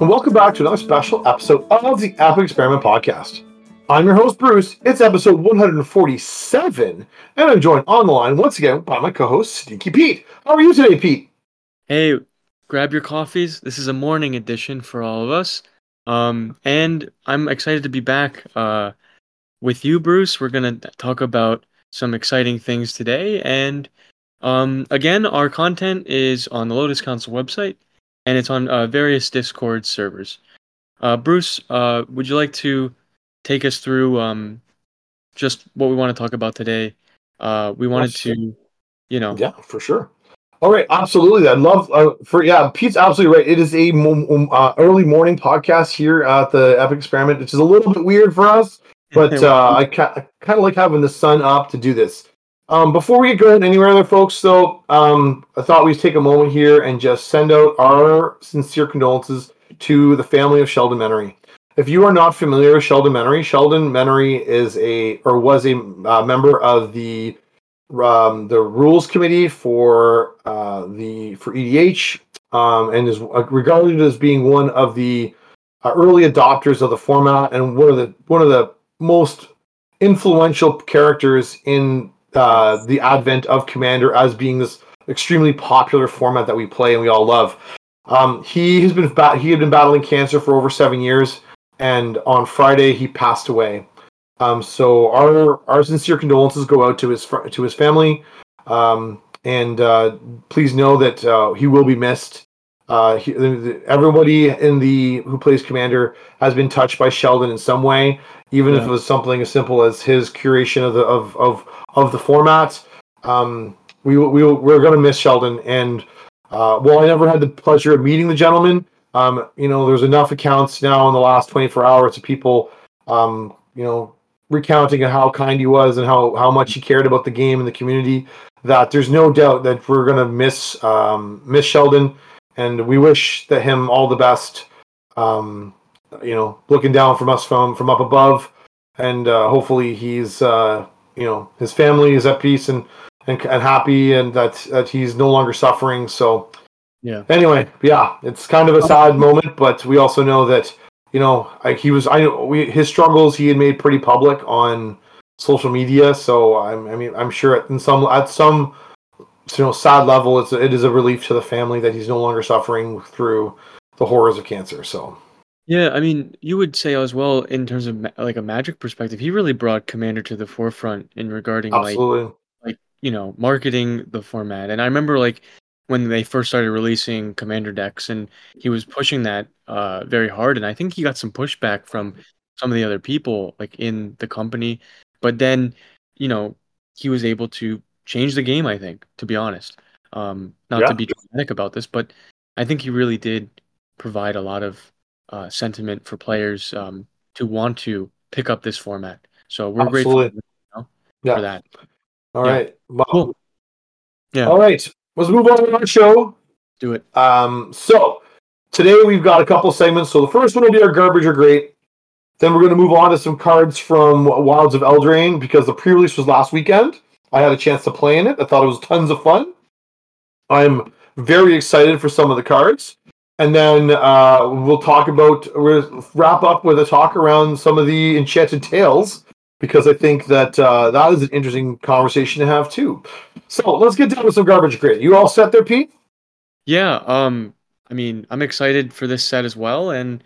and welcome back to another special episode of the Epic Experiment Podcast. I'm your host, Bruce. It's episode 147, and I'm joined on the line once again by my co host, Stinky Pete. How are you today, Pete? Hey, grab your coffees. This is a morning edition for all of us. Um, and I'm excited to be back uh, with you, Bruce. We're going to talk about some exciting things today. And um, again, our content is on the Lotus Council website and it's on uh, various Discord servers. Uh, Bruce, uh, would you like to take us through um, just what we want to talk about today? Uh, we wanted to, you know, Yeah, for sure. All right, absolutely. I love uh, for yeah, Pete's absolutely right. It is a um, uh, early morning podcast here at the Epic Experiment, which is a little bit weird for us, but uh, I, ca- I kind of like having the sun up to do this. Um, before we get going anywhere, other folks, though, um, I thought we'd take a moment here and just send out our sincere condolences to the family of Sheldon Menery. If you are not familiar with Sheldon Menery, Sheldon Menery is a or was a uh, member of the um, the rules committee for uh, the for EDH, um, and is regarded as being one of the uh, early adopters of the format and one of the one of the most influential characters in uh, the advent of Commander as being this extremely popular format that we play and we all love. Um, he has been ba- he had been battling cancer for over seven years, and on Friday he passed away. Um, so our our sincere condolences go out to his fr- to his family, um, and uh, please know that uh, he will be missed. Uh, he, the- the- everybody in the who plays commander has been touched by Sheldon in some way, even if it was something as simple as his curation of the of of, of the format. Um, we we we're going to miss Sheldon, and uh, well, I never had the pleasure of meeting the gentleman. Um, you know, there's enough accounts now in the last 24 hours of people, um, you know, recounting how kind he was and how how much he cared about the game and the community. That there's no doubt that we're gonna miss um, miss Sheldon, and we wish that him all the best. Um, you know, looking down from us from from up above, and uh, hopefully he's uh, you know his family is at peace and and, and happy, and that that he's no longer suffering. So yeah. anyway, yeah, it's kind of a sad moment, but we also know that you know, like he was, I know we his struggles he had made pretty public on social media. So I'm, I mean, I'm sure in some at some you know sad level, it's it is a relief to the family that he's no longer suffering through the horrors of cancer. So Yeah, I mean, you would say as well in terms of ma- like a magic perspective, he really brought Commander to the forefront in regarding like like you know marketing the format. And I remember like when they first started releasing Commander decks, and he was pushing that uh very hard. And I think he got some pushback from some of the other people like in the company. But then, you know, he was able to change the game. I think, to be honest, um, not Yeah. to be dramatic about this, but I think he really did provide a lot of uh, sentiment for players um, to want to pick up this format. So we're Absolutely. grateful you know, yeah. for that. All Yeah. right, well, Cool. Yeah. all right. Let's move on to our show. Do it. Um, so today we've got a couple segments. So the first one will be our garbage or great. Then we're going to move on to some cards from Wilds of Eldraine because the pre-release was last weekend. I had a chance to play in it. I thought it was tons of fun. I'm very excited for some of the cards. And then uh, we'll talk about we'll wrap up with a talk around some of the Enchanted Tales because I think that uh, that is an interesting conversation to have too. So let's get down to some garbage great. You all set there, Pete? Yeah. Um. I mean, I'm excited for this set as well, and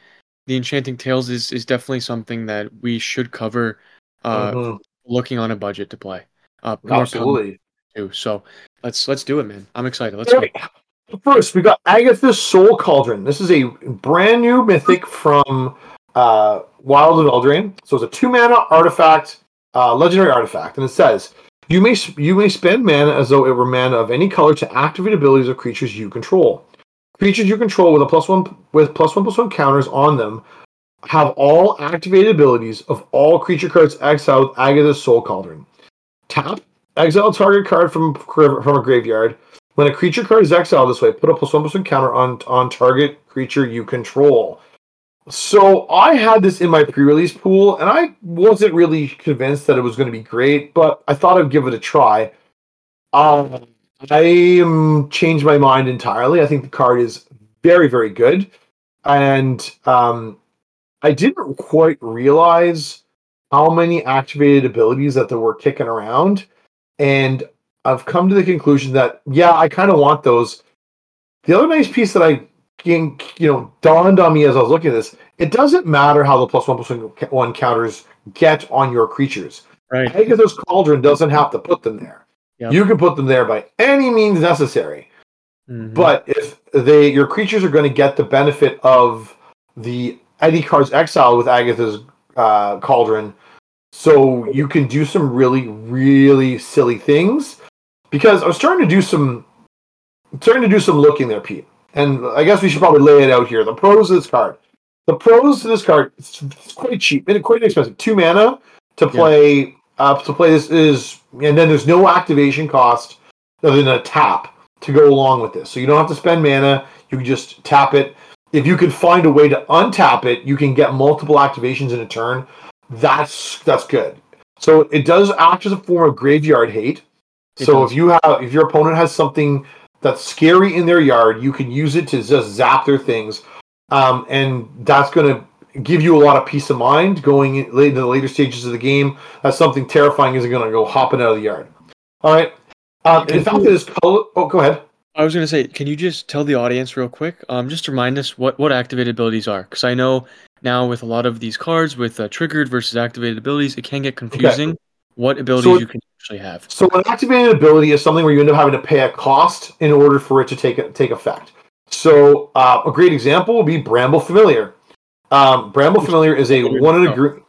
the Enchanting Tales is is definitely something that we should cover. Uh, Mhm. looking on a budget to play. Uh, more Absolutely. too. So let's let's do it, man. I'm excited. Let's All go. First, we got Agatha's Soul Cauldron. This is a brand new mythic from uh, Wild of Eldraine. So it's a two mana artifact, uh, legendary artifact, and it says you may you may spend mana as though it were mana of any color to activate abilities of creatures you control. Creatures you control with a plus one with plus one plus one counters on them have all activated abilities of all creature cards exiled with Agatha's Soul Cauldron. Tap, exile target card from from a graveyard. When a creature card is exiled this way, put a plus one plus one counter on on target creature you control. So I had this in my pre-release pool, and I wasn't really convinced that it was going to be great, but I thought I'd give it a try. Um, I um, changed my mind entirely. I think the card is very, very good. and um, I didn't quite realize how many activated abilities that there were kicking around, and I've come to the conclusion that yeah, I kind of want those. The other nice piece that I you know dawned on me as I was looking at this, it doesn't matter how the plus one plus one counters get on your creatures. Right. Agatha's Cauldron doesn't have to put them there. Yep. You can put them there by any means necessary. Mhm. But if they your creatures are going to get the benefit of the Eddie Card's Exile with Agatha's uh, Cauldron, so you can do some really really silly things. Because I was starting to do some starting to do some looking there, Pete. And I guess we should probably lay it out here. The pros of this card. The pros to this card, it's, it's quite cheap and quite inexpensive. Two mana to play uh, to play this is, and then there's no activation cost other than a tap to go along with this. So you don't have to spend mana. You can just tap it. If you can find a way to untap it, you can get multiple activations in a turn. That's that's good. So it does act as a form of graveyard hate. It so does. if you have if your opponent has something that's scary in their yard, you can use it to just zap their things, um, and that's going to give you a lot of peace of mind going in, late into the later stages of the game. That something terrifying isn't going to go hopping out of the yard. All right. Um, in fact, you- it is color. Oh, go ahead. I was gonna say, can you just tell the audience real quick, um, just to remind us what what activated abilities are? Because I know now with a lot of these cards with uh, triggered versus activated abilities, it can get confusing. What abilities So- you can actually have? So an activated ability is something where you end up having to pay a cost in order for it to take take effect. So uh, a great example would be Bramble Familiar. Um, Bramble Familiar is a one in a group.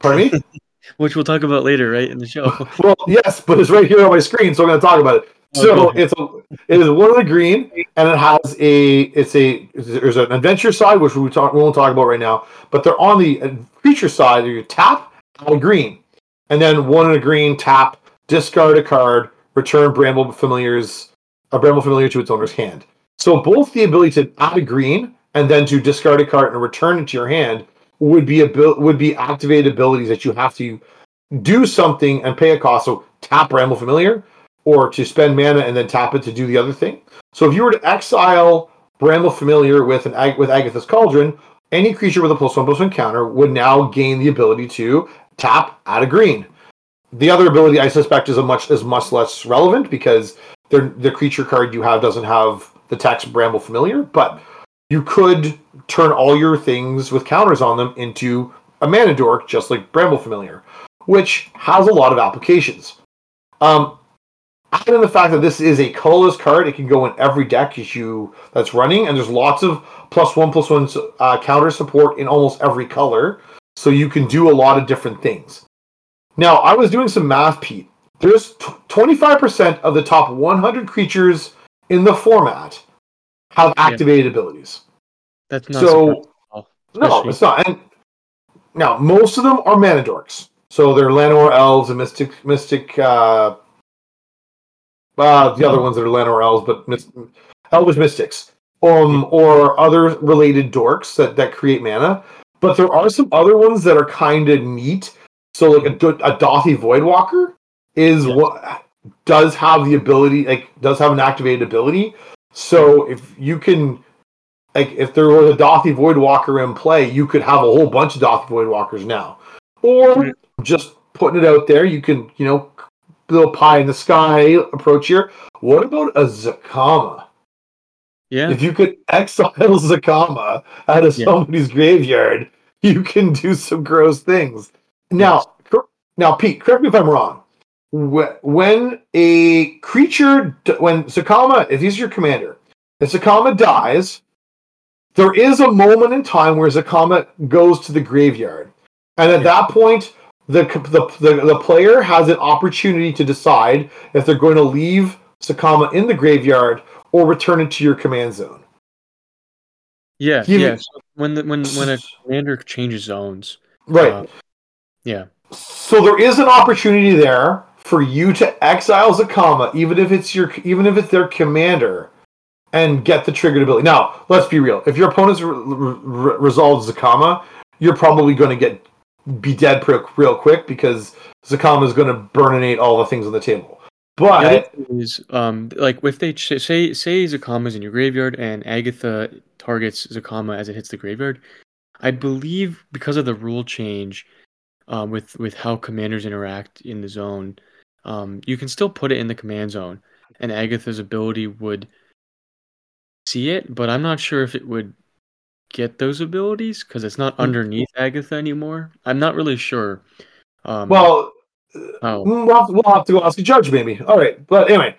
Pardon me. Which we'll talk about later, right in the show. Well, yes, but it's right here on my screen, so I'm going to talk about it. So Okay. it's a, it is one of the green, and it has a it's a there's an adventure side which we talk we won't talk about right now, but they're on the creature side. You tap add a green, and then one in a green tap discard a card, return Bramble Familiar's a Bramble Familiar to its owner's hand. So both the ability to add a green and then to discard a card and return it to your hand would be abil- would be activated abilities that you have to do something and pay a cost. So tap Bramble Familiar, or to spend mana and then tap it to do the other thing. So if you were to exile Bramble Familiar with an Ag- with Agatha's Cauldron, any creature with a plus one plus one counter would now gain the ability to tap add a green. The other ability I suspect is a much is much less relevant because the the creature card you have doesn't have the text Bramble Familiar, but you could turn all your things with counters on them into a mana dork, just like Bramble Familiar, which has a lot of applications. Um, in the fact that this is a colorless card, it can go in every deck issue that's running, and there's lots of plus one plus one uh, counter support in almost every color, so you can do a lot of different things. Now, I was doing some math, Pete. There's t- 25% of the top 100 creatures in the format have Yeah. activated abilities. That's not so surprising at all, no, it's not. And now most of them are mana dorks. So they're Llanowar elves and mystic mystic uh uh the other ones that are Llanowar elves, but elvish mystics. Um or other related dorks that, that create mana. But there are some other ones that are kind of neat. So like a, a Dauthi Voidwalker is Yeah. what does have the ability like does have an activated ability. So if you can like if there was a Dauthi Voidwalker in play, you could have a whole bunch of Dauthi Voidwalkers now. Or just putting it out there, you can, you know, little pie in the sky approach here. What about a Zacama? yeah, If you could exile Zacama out of Yeah. somebody's graveyard, you can do some gross things. Now, cor- now, Pete, correct me if I'm wrong. Wh- When a creature, when Zacama, if he's your commander, if Zacama dies, there is a moment in time where Zacama goes to the graveyard, and at Yeah. that point, the, the the the player has an opportunity to decide if they're going to leave Zacama in the graveyard or return it to your command zone. yeah, give yeah. it- So when the, when when a commander changes zones, Right. uh, yeah, So there is an opportunity there for you to exile Zacama, even if it's your even if it's their commander, and get the triggered ability. Now, let's be real. If your opponent's re- re- resolves Zacama, you're probably going to get be dead real, real quick because Zacama is going to burninate all the things on the table. But is um like if they ch- say say Zacama's in your graveyard and Agatha targets Zacama as it hits the graveyard, I believe because of the rule change, um, with with how commanders interact in the zone, um, you can still put it in the command zone, and Agatha's ability would see it, but I'm not sure if it would get those abilities because it's not Hmm. underneath Agatha anymore. I'm not really sure. Um, well, oh. we'll have, we'll have to go ask a judge, maybe. All right, but anyway,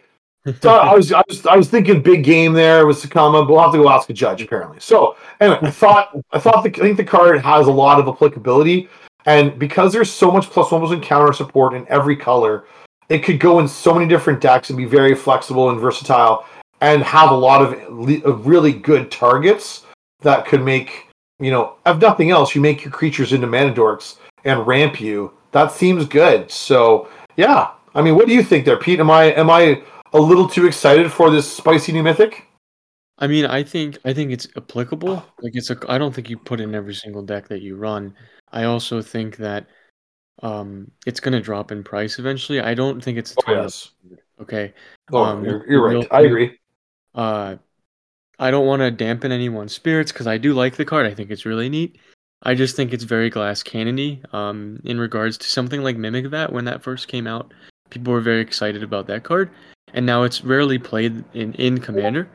so I was, I was, I was thinking big game there with Zacama, but we'll have to go ask a judge apparently. So anyway, I thought, I thought the, I think the card has a lot of applicability, and because there's so much plus one plus encounter support in every color, it could go in so many different decks and be very flexible and versatile, and have a lot of, le- of really good targets that could make you know, if nothing else, you make your creatures into mana dorks and ramp you. That seems good. So yeah, I mean, what do you think there, Pete? Am I am I a little too excited for this spicy new mythic? I mean, I think I think it's applicable. Like it's a. I don't think you put in every single deck that you run. I also think that um, it's going to drop in price eventually. I don't think it's a Oh, yes. Okay. Oh, Um, you're, you're real- right. I agree. Uh, I don't want to dampen anyone's spirits because I do like the card. I think it's really neat. I just think it's very glass cannony. Um, in regards to something like Mimic that when that first came out, people were very excited about that card, and now it's rarely played in in Commander.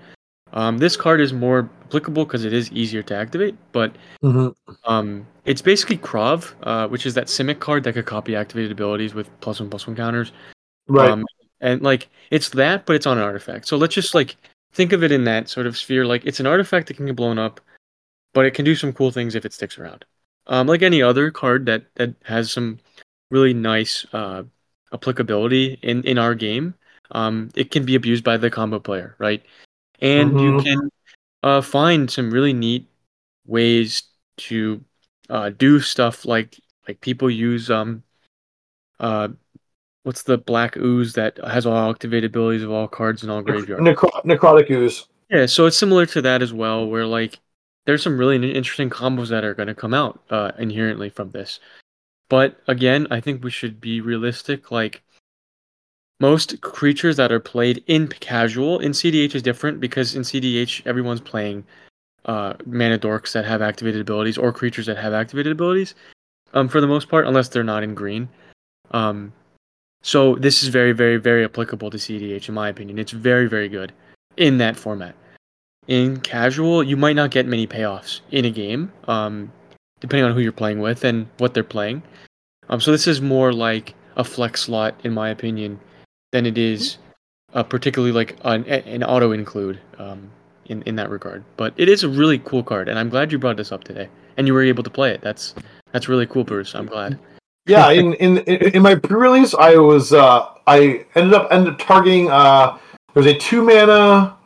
Um, this card is more applicable because it is easier to activate, but Mhm. um, it's basically Kraj, uh, which is that Simic card that could copy activated abilities with plus one plus one counters. Right. Um, and like it's that, but it's on an artifact. So let's just like think of it in that sort of sphere. Like it's an artifact that can get blown up, but it can do some cool things if it sticks around. Um, like any other card that that has some really nice uh, applicability in in our game. Um, it can be abused by the combo player, right? And you Mhm. can uh, find some really neat ways to uh, do stuff like like people use um uh what's the black ooze that has all activated abilities of all cards in all graveyards? Necro- necrotic ooze. Yeah, so it's similar to that as well, where like there's some really interesting combos that are going to come out uh, inherently from this. But again, I think we should be realistic. Like most creatures that are played in casual in CDH is different because in CDH everyone's playing uh, mana dorks that have activated abilities or creatures that have activated abilities. Um, for the most part, unless they're not in green. Um, so this is very, very, very applicable to CDH in my opinion. It's very, very good in that format. In casual, you might not get many payoffs in a game, um, depending on who you're playing with and what they're playing. Um, so this is more like a flex slot, in my opinion, than it is uh, particularly like an, an auto include um, in in that regard. But it is a really cool card, and I'm glad you brought this up today, and you were able to play it. That's that's really cool, Bruce. I'm glad. Yeah, in, in in my pre-release, I was uh I ended up ended up targeting uh there's a two mana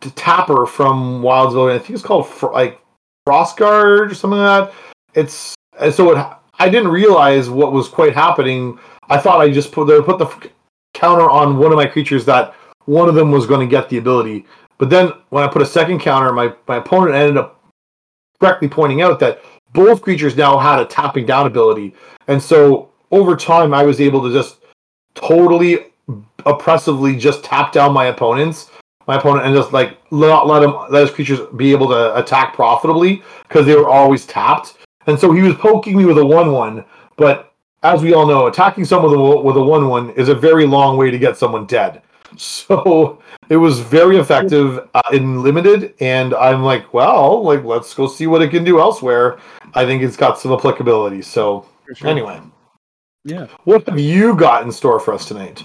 t- tapper from Wildsville. I think it's called Fr- like Frostguard or something like that. It's and so it, I didn't realize what was quite happening. I thought I just put the put the counter on one of my creatures that one of them was going to get the ability. But then when I put a second counter, my my opponent ended up correctly pointing out that both creatures now had a tapping down ability. And so over time, I was able to just totally oppressively just tap down my opponents, my opponent, and just like not let him let his creatures be able to attack profitably because they were always tapped. And so he was poking me with a one-one, but as we all know, attacking someone with a, with a one-one is a very long way to get someone dead. So it was very effective uh, in limited, and I'm like, well, like let's go see what it can do elsewhere. I think it's got some applicability. So anyway, yeah. what have you got in store for us tonight?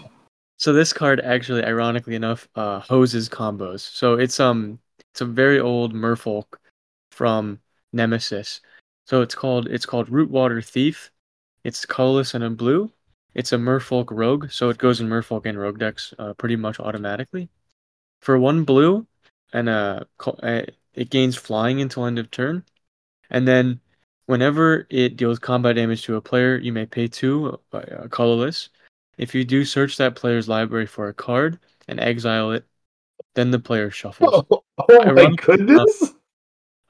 So this card actually, ironically enough, uh, hoses combos. So it's um, it's a very old Merfolk from Nemesis. So it's called it's called Rootwater Thief. It's colorless and in blue. It's a Merfolk Rogue, so it goes in Merfolk and Rogue decks uh, pretty much automatically. For one blue, and uh, uh, it gains flying until end of turn, and then whenever it deals combat damage to a player, you may pay two uh, uh, colorless. If you do search that player's library for a card and exile it, then the player shuffles. Oh, oh my goodness!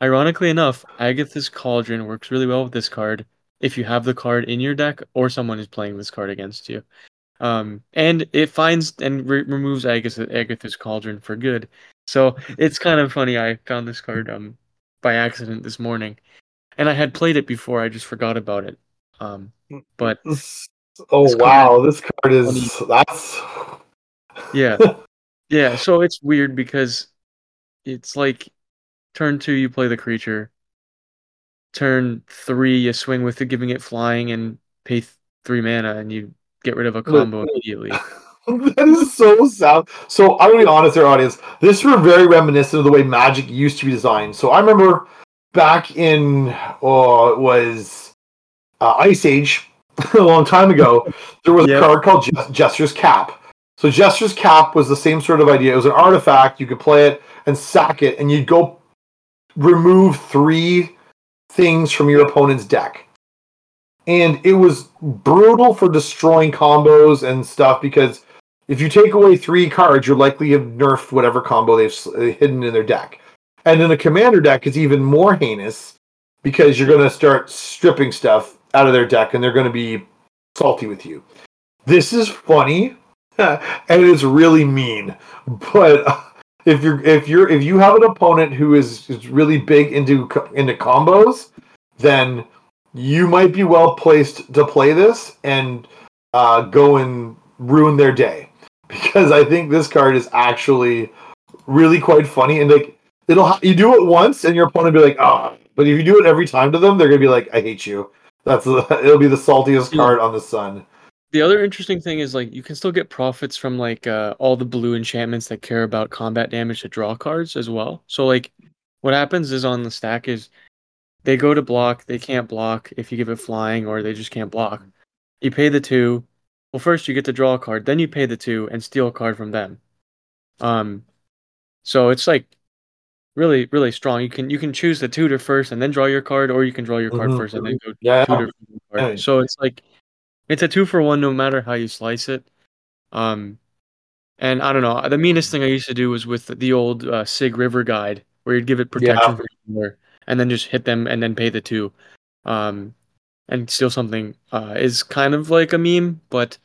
Ironically enough, Agatha's Cauldron works really well with this card if you have the card in your deck or someone is playing this card against you. Um, and it finds and re- removes Agatha, Agatha's cauldron for good. So it's kind of funny. I found this card um by accident this morning, and I had played it before. I just forgot about it. Um, but oh this wow, this card is funny. that's yeah, yeah. So it's weird because it's like turn two you play the creature, turn three you swing with it, giving it flying and pay th- three mana, and you get rid of a combo immediately. that is so sad. So I'm gonna be honest, there, audience. This is very reminiscent of the way Magic used to be designed. So I remember back in oh, it was uh, Ice Age a long time ago. There was yep. a card called Jester's Cap. So Jester's Cap was the same sort of idea. It was an artifact. You could play it and sack it, and you'd go remove three things from your opponent's deck and it was brutal for destroying combos and stuff because if you take away three cards, you're likely to have nerfed whatever combo they've uh, hidden in their deck. And in a commander deck, it's even more heinous because you're going to start stripping stuff out of their deck and they're going to be salty with you. This is funny and it's really mean, but if you're if you're if you have an opponent who is, is really big into into combos, then you might be well placed to play this and uh, go and ruin their day. Because I think this card is actually really quite funny and like it'll you do it once and your opponent will be like oh but if you do it every time to them they're gonna be like I hate you. That's the, it'll be the saltiest card on the sun. The other interesting thing is like you can still get profits from like uh, all the blue enchantments that care about combat damage to draw cards as well. So like what happens is on the stack is they go to block, they can't block if you give it flying, or they just can't block. You pay the two. Well, first you get to draw a card, then you pay the two and steal a card from them. Um, so it's like really, really strong. You can you can choose the tutor first and then draw your card, or you can draw your card mm-hmm. first and then go yeah, tutor card. Yeah. So it's like it's a two for one no matter how you slice it. Um, and I don't know. The meanest thing I used to do was with the old uh, Sygg River guide, where you'd give it protection yeah and then just hit them and then pay the two um, and steal something uh, is kind of like a meme, but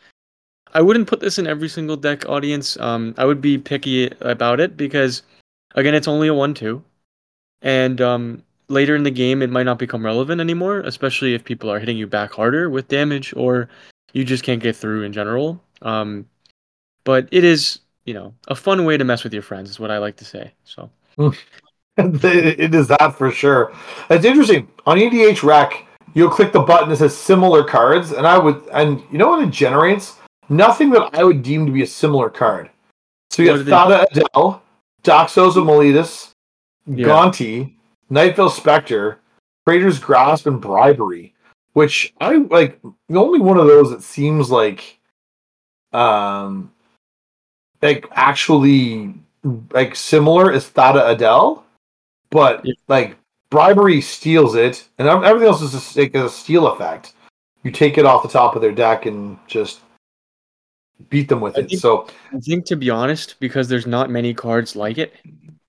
I wouldn't put this in every single deck audience. Um, I would be picky about it because, again, it's only a 1 2. And um, later in the game, it might not become relevant anymore, especially if people are hitting you back harder with damage or you just can't get through in general. Um, but it is, you know, a fun way to mess with your friends, is what I like to say. So. it is that for sure. It's interesting on EDHREC. You'll click the button that says similar cards, and I would, and you know what it generates? Nothing that I would deem to be a similar card. So you have Thada Adel, Daxos of Meletis, yeah. Gonti, Nightveil Spectre, Praetor's Grasp, and Bribery. Which I like. The only one of those that seems like, um, like actually like similar is Thada Adel but yeah. like bribery steals it, and everything else is a, like a steal effect. You take it off the top of their deck and just beat them with I it. Think, so I think to be honest, because there's not many cards like it,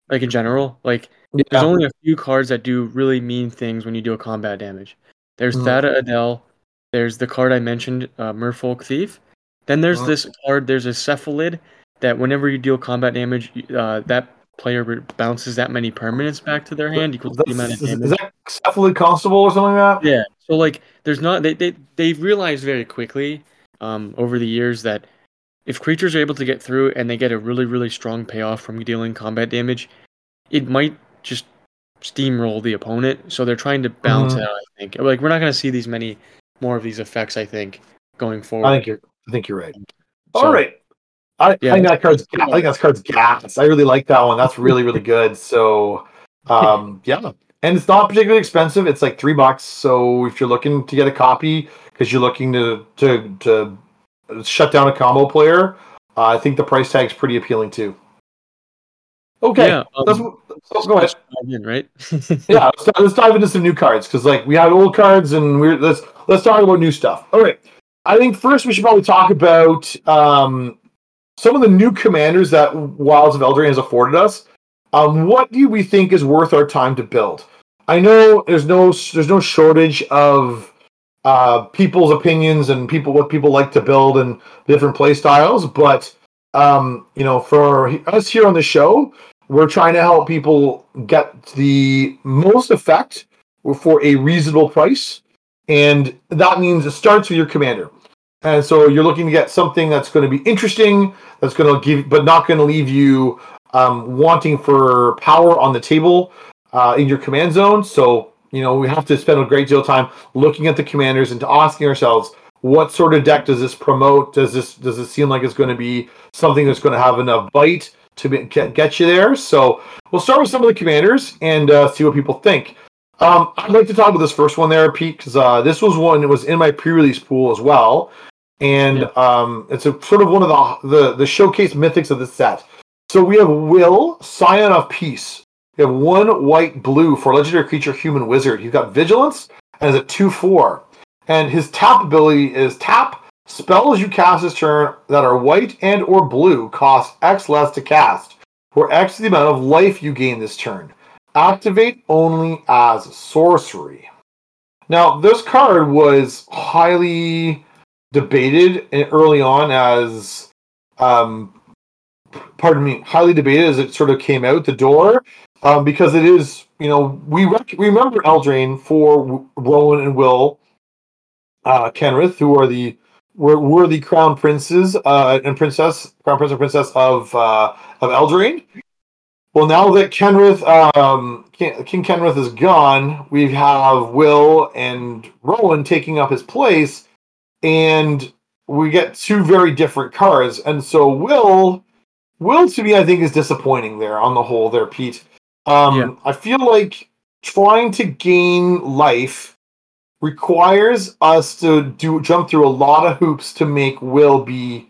like in general, like yeah. there's only a few cards that do really mean things when you do a combat damage. There's mm. Thada Adel. There's the card I mentioned, uh, Merfolk Thief. Then there's this card. There's a Cephalid that whenever you deal combat damage, uh, that player bounces that many permanents back to their hand equals the amount of damage. Is that Cephalid Constable or something like that? Yeah. So like, there's not they they they've realized very quickly, um, over the years that if creatures are able to get through and they get a really really strong payoff from dealing combat damage, it might just steamroll the opponent. So they're trying to balance mm-hmm. it out. I think like we're not going to see these many more of these effects. I think going forward. I think you're I think you're right. So, All right. I, yeah. I think that card's I think that card's gas. I really like that one. That's really really good. So, um, yeah, and it's not particularly expensive. It's like three bucks. So if you're looking to get a copy because you're looking to to to shut down a combo player, uh, I think the price tag's pretty appealing too. Okay, yeah, um, let's, let's go ahead. In, right? yeah, let's, let's dive into some new cards because like we had old cards and we're let's let's talk about new stuff. All right. I think first we should probably talk about um, some of the new commanders that Wilds of Eldraine has afforded us. Um, what do we think is worth our time to build? I know there's no there's no shortage of uh, people's opinions and people what people like to build and different play styles. But um, you know, for us here on the show, we're trying to help people get the most effect for a reasonable price, and that means it starts with your commander. And so you're looking to get something that's going to be interesting, that's going to give, but not going to leave you um, wanting for power on the table uh, in your command zone. So you know we have to spend a great deal of time looking at the commanders and asking ourselves, what sort of deck does this promote? Does this does it seem like it's going to be something that's going to have enough bite to be, get, get you there? So we'll start with some of the commanders and uh, see what people think. Um, I'd like to talk about this first one there, Pete, because uh, this was one that was in my pre-release pool as well, and yeah. um, it's a sort of one of the, the the showcase mythics of the set. So we have Will, Scion of Peace. We have one white blue for legendary creature, human wizard. He's got vigilance and is a two four, and his tap ability is tap spells you cast this turn that are white and or blue cost X less to cast, for X the amount of life you gain this turn. Activate only as sorcery. Now, this card was highly debated early on as, um, pardon me, highly debated as it sort of came out the door um, because it is, you know, we rec- remember Eldraine for Rowan and Will uh, Kenrith, who are the were, were the crown princes uh, and princess, crown prince and princess of uh, of Eldraine. Well, now that Kenrith, um, King Kenrith is gone, we have Will and Rowan taking up his place, and we get two very different cards. And so Will, Will to me, I think is disappointing there on the whole. There, Pete. Um, yeah. I feel like trying to gain life requires us to do jump through a lot of hoops to make Will be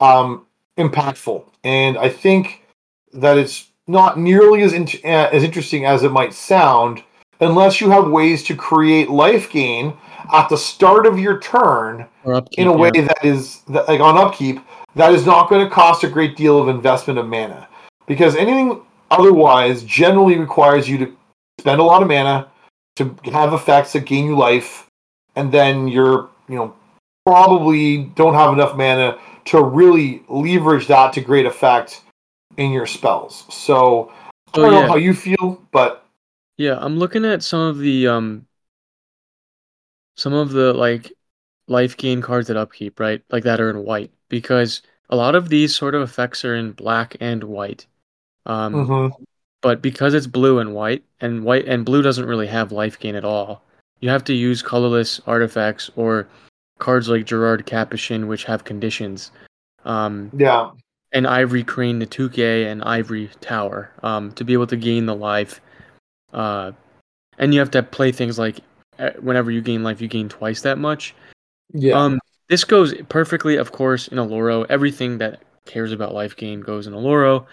um, impactful, and I think that it's not nearly as in- uh, as interesting as it might sound unless you have ways to create life gain at the start of your turn upkeep, in a way yeah. that is that, like on upkeep that is not going to cost a great deal of investment of mana because anything otherwise generally requires you to spend a lot of mana to have effects that gain you life and then you're you know probably don't have enough mana to really leverage that to great effect in your spells. So I don't yeah. know how you feel, but yeah, I'm looking at some of the um some of the like life gain cards at upkeep, right? Like that are in white because a lot of these sort of effects are in black and white. Um mm-hmm. But because it's blue and white and white and blue doesn't really have life gain at all. You have to use colorless artifacts or cards like Gerrard Capashen which have conditions. Um Yeah and Ivory Crane Netsuke and Ivory Tower um, to be able to gain the life. Uh, and you have to play things like uh, whenever you gain life, you gain twice that much. Yeah. Um, this goes perfectly, of course, in Oloro. Everything that cares about life gain goes in Oloro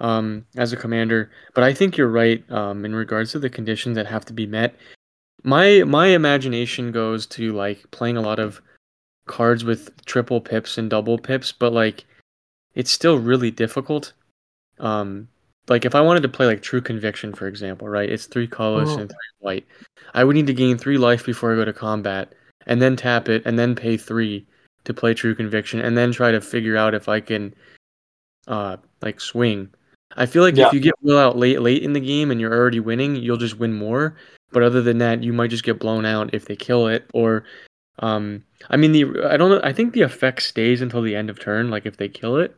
um, as a commander. But I think you're right um, in regards to the conditions that have to be met. My my imagination goes to like playing a lot of cards with triple pips and double pips, but like it's still really difficult. Um, like if I wanted to play like True Conviction, for example, right? It's three colors oh. and three white. I would need to gain three life before I go to combat, and then tap it, and then pay three to play True Conviction, and then try to figure out if I can, uh, like swing. I feel like yeah. if you get Will out late, late in the game, and you're already winning, you'll just win more. But other than that, you might just get blown out if they kill it, or, um, I mean the I don't know. I think the effect stays until the end of turn, like if they kill it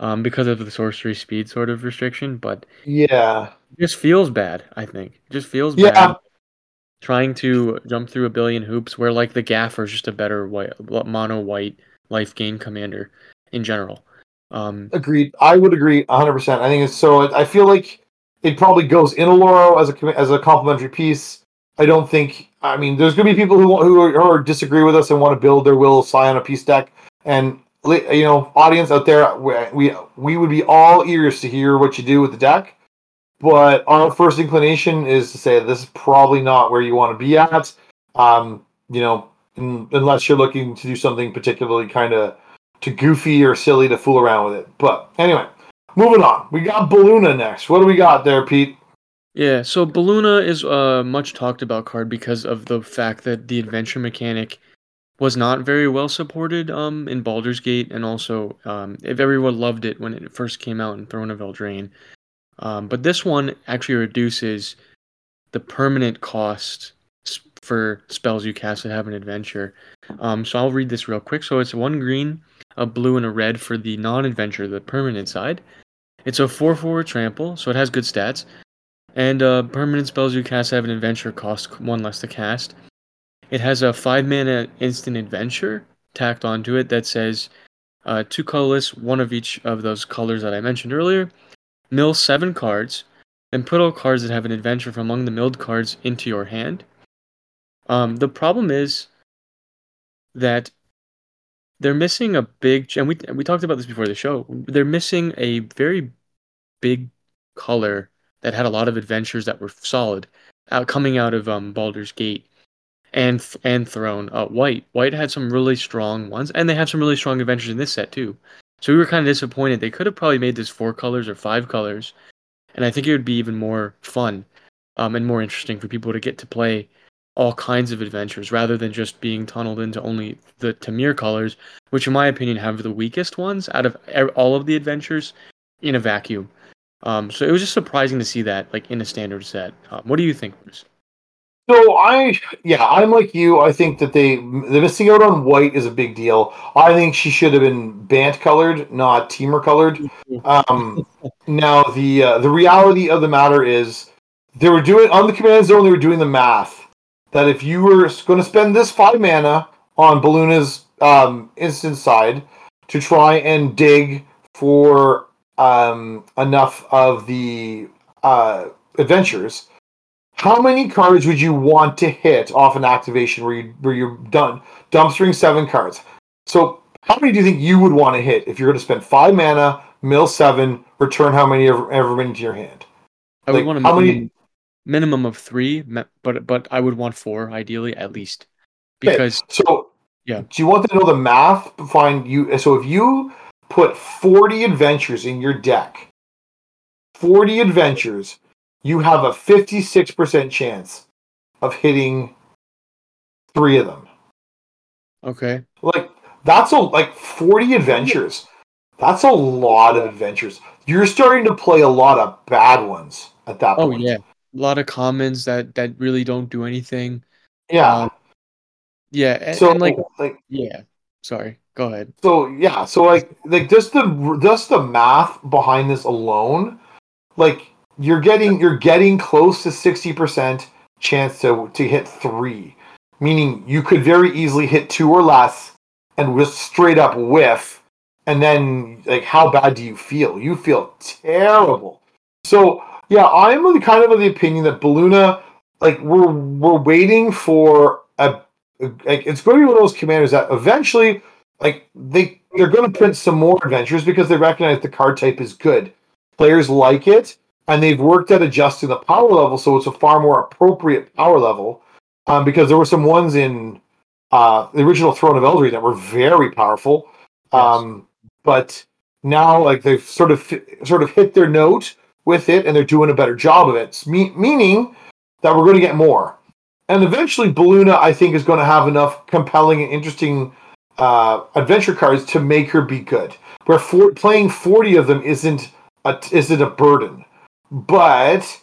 um, because of the sorcery speed sort of restriction. But yeah, it just feels bad. I think it just feels yeah. bad trying to jump through a billion hoops where like the Gaffer is just a better white mono white life gain commander in general. Um, Agreed. I would agree 100. percent I think it's so. I feel like it probably goes in Oloro as a as a complementary piece. I don't think. I mean, there's going to be people who who, are, who disagree with us and want to build their Will Scion a piece deck, and you know, audience out there, we we would be all ears to hear what you do with the deck. But our first inclination is to say this is probably not where you want to be at. Um, you know, in, unless you're looking to do something particularly kind of too goofy or silly to fool around with it. But anyway, moving on. We got Beluna next. What do we got there, Pete? Yeah, so Beluna is a much talked about card because of the fact that the adventure mechanic was not very well supported um, in Baldur's Gate, and also um, if everyone loved it when it first came out in Throne of Eldraine. Um, but this one actually reduces the permanent cost for spells you cast that have an adventure. Um, so I'll read this real quick. So it's one green, a blue, and a red for the non-adventure, the permanent side. It's a 4-4 trample, so it has good stats. And uh, permanent spells you cast have an adventure cost one less to cast. It has a 5 mana instant adventure tacked onto it that says uh, two colorless, one of each of those colors that I mentioned earlier. Mill seven cards, and put all cards that have an adventure from among the milled cards into your hand. Um, the problem is that they're missing a big, and we we talked about this before the show. They're missing a very big color that had a lot of adventures that were solid, out coming out of um, Baldur's Gate and and Throne. Uh, White White had some really strong ones, and they have some really strong adventures in this set too. So we were kind of disappointed. They could have probably made this four colors or five colors, and I think it would be even more fun um, and more interesting for people to get to play all kinds of adventures rather than just being tunneled into only the Temur colors, which in my opinion have the weakest ones out of all of the adventures in a vacuum. Um, so it was just surprising to see that like in a standard set. Um, what do you think, Bruce? So I, yeah, I'm like you. I think that they the missing out on white is a big deal. I think she should have been Bant colored, not Temur colored. Um, now the uh, the reality of the matter is they were doing on the command zone. They were doing the math that if you were going to spend this five mana on Beluna's um, instant side to try and dig for um, enough of the uh, adventures how many cards would you want to hit off an activation where you where you're done dumpstering seven cards? So how many do you think you would want to hit if you're going to spend five mana, mill seven, return how many ever, ever into your hand? I like, would want a how many minimum of three, but but I would want four ideally at least because okay. so yeah. Do you want to know the math? Find you so if you put forty adventures in your deck, forty adventures you have a 56% chance of hitting three of them. Okay. Like that's a like 40 adventures. That's a lot of adventures. You're starting to play a lot of bad ones at that oh, point. Oh yeah. A lot of commons that that really don't do anything. Yeah. Um, yeah, and, so and like like yeah. Sorry. Go ahead. So yeah, so like like just the just the math behind this alone, like you're getting you're getting close to 60% chance to to hit 3 meaning you could very easily hit 2 or less and with straight up whiff and then like how bad do you feel you feel terrible so yeah i'm kind of of the opinion that Beluna, like we're we're waiting for a like it's going to be one of those commanders that eventually like they they're going to print some more adventures because they recognize the card type is good players like it and they've worked at adjusting the power level so it's a far more appropriate power level. Um, because there were some ones in uh, the original Throne of Eldraine that were very powerful, um, yes. but now like they've sort of sort of hit their note with it, and they're doing a better job of it. Me- meaning that we're going to get more, and eventually Beluna, I think is going to have enough compelling and interesting uh, adventure cards to make her be good. Where for- playing forty of them isn't a, isn't a burden but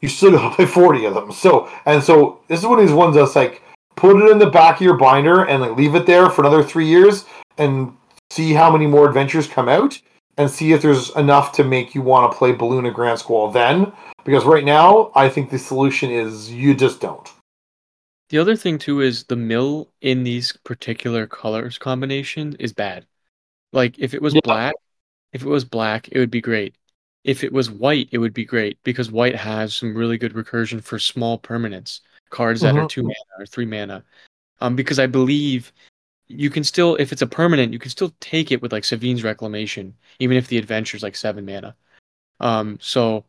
you still gotta play 40 of them. So, and so this is one of these ones that's like, put it in the back of your binder and like leave it there for another three years and see how many more adventures come out and see if there's enough to make you want to play Beluna Grand Squall then. Because right now, I think the solution is you just don't. The other thing too is the mill in these particular colors combination is bad. Like if it was yeah. black, if it was black, it would be great if it was white, it would be great because white has some really good recursion for small permanents cards that mm-hmm. are two mana or three mana. Um, because I believe you can still, if it's a permanent, you can still take it with like Sevinne's Reclamation, even if the adventure's like seven mana. Um, so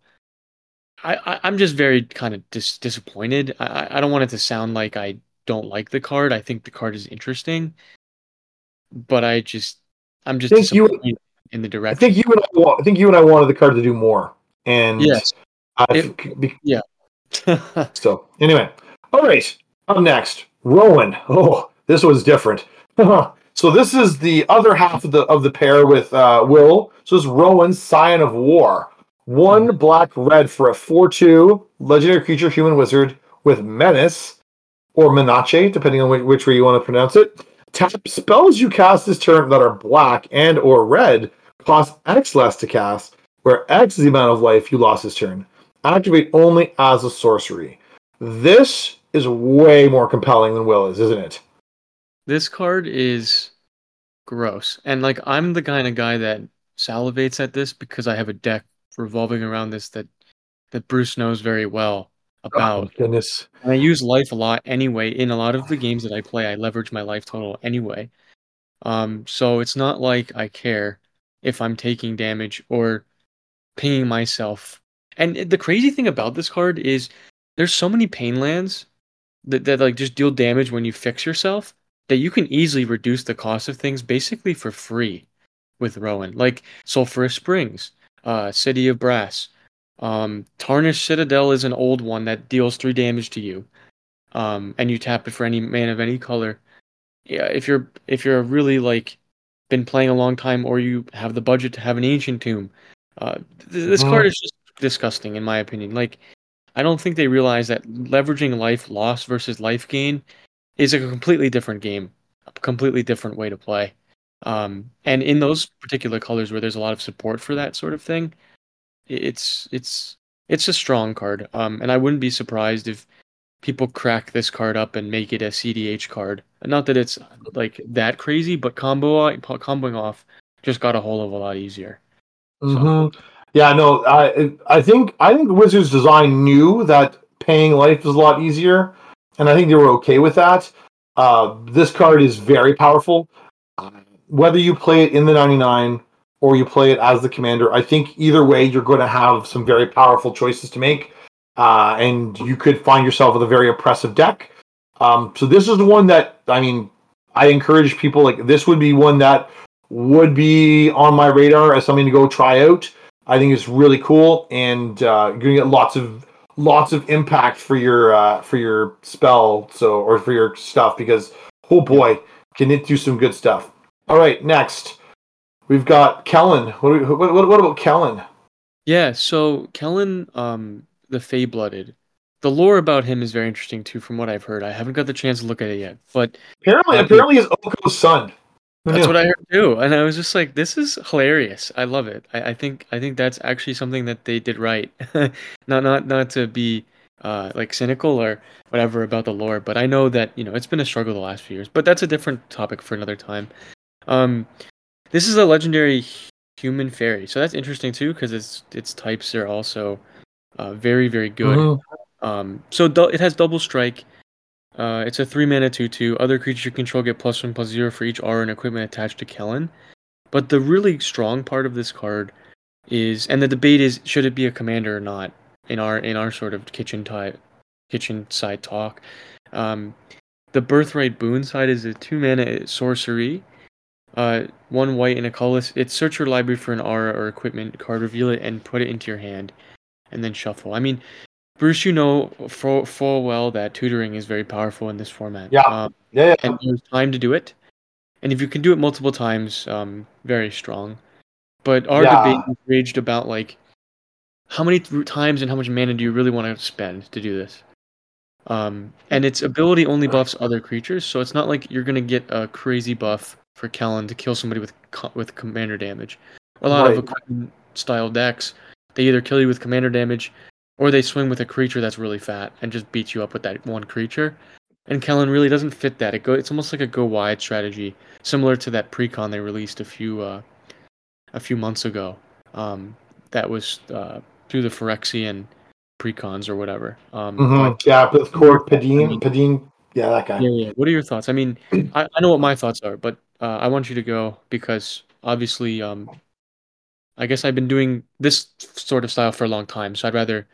I, I am just very kind of dis- disappointed. I I don't want it to sound like I don't like the card. I think the card is interesting, but I just I'm just disappointed. You in the direction. I think you and I, I think you and I wanted the card to do more, and yes, It- be- yeah. so anyway, all right. Up next, Rowan. Oh, this was different. so this is the other half of the of the pair with uh, Will. So this is Rowan, Scion of War. One black red for a four two legendary creature, human wizard with menace or menace, depending on which, which way you want to pronounce it. Tap spells you cast this turn that are black and or red cost X less to cast, where X is the amount of life you lost this turn. Activate only as a sorcery. This is way more compelling than Will is, isn't it? This card is gross. And like I'm the kind of guy that salivates at this because I have a deck revolving around this that that Bruce knows very well about. Oh, goodness. And I use life a lot anyway. In a lot of the games that I play, I leverage my life total anyway. Um, so it's not like I care if I'm taking damage or pinging myself. And the crazy thing about this card is there's so many pain lands that, that like just deal damage when you fix yourself that you can easily reduce the cost of things basically for free with Rowan. Like Sulphurous Springs, uh, City of Brass, um, Tarnished Citadel is an old one that deals three damage to you, um, and you tap it for any man of any color. Yeah, if you're if you're really like been playing a long time, or you have the budget to have an ancient tomb, uh, th- this Mhm. card is just disgusting in my opinion. Like, I don't think they realize that leveraging life loss versus life gain is a completely different game, a completely different way to play. Um, and in those particular colors where there's a lot of support for that sort of thing, it's it's it's a strong card. Um, and I wouldn't be surprised if people crack this card up and make it a CDH card. Not that it's like that crazy, but combo comboing off just got a whole of a lot easier. hmm Yeah, no, I I think I think Wizards Design knew that paying life is a lot easier, and I think they were okay with that. Uh, this card is very powerful. Whether you play it in the 99 or you play it as the commander, I think either way you're going to have some very powerful choices to make, uh, and you could find yourself with a very oppressive deck. Um, so this is the one that I mean, I encourage people like this would be one that would be on my radar as something to go try out. I think it's really cool, and uh, you're gonna get lots of lots of impact for your uh, for your spell, so or for your stuff because oh boy, can it do some good stuff. All right, next we've got Kellan. What we, what, what, what about Kellan? Yeah, so Kellan, um, the Fae Blooded, the lore about him is very interesting too, from what I've heard. I haven't got the chance to look at it yet, but Apparently, Um, apparently, he's Oko's son. That's what I heard too, and I was just like, "This is hilarious. I love it. I, I think I think that's actually something that they did right. not not not to be uh, like cynical or whatever about the lore, but I know that you know it's been a struggle the last few years. But that's a different topic for another time. Um, this is a legendary human fairy, so that's interesting too because its its types are also uh, very very good. Mhm. Um, so du- it has double strike. Uh, it's a three mana two two. Other creatures you control get plus one plus zero for each R and equipment attached to Kellan. But the really strong part of this card is, and the debate is, should it be a commander or not? In our in our sort of kitchen type, kitchen side talk, um, the birthright boon side is a two mana sorcery, uh, one white and a colorless. It's search your library for an aura or equipment card, reveal it, and put it into your hand, and then shuffle. I mean, Bruce, you know full, full well that tutoring is very powerful in this format. Yeah. Um, Yeah, yeah. and there's time to do it. And if you can do it multiple times, um, very strong. But our Yeah. debate raged about like how many times and how much mana do you really want to spend to do this? Um, and its ability only buffs other creatures, so it's not like you're gonna get a crazy buff for Kellan to kill somebody with co- with commander damage. A lot of equipment style decks, they either kill you with commander damage, or they swing with a creature that's really fat and just beat you up with that one creature. And Kellan really doesn't fit that. It go it's almost like a go wide strategy, similar to that precon they released a few uh, a few months ago. Um, that was uh, through the Phyrexian precons or whatever. Um, Mhm. Yeah, with Court I Padine, Padine. Yeah, that guy. yeah, yeah. What are your thoughts? I mean, I, I know what my thoughts are, but uh, I want you to go because obviously, um, I guess I've been doing this sort of style for a long time, so I'd rather,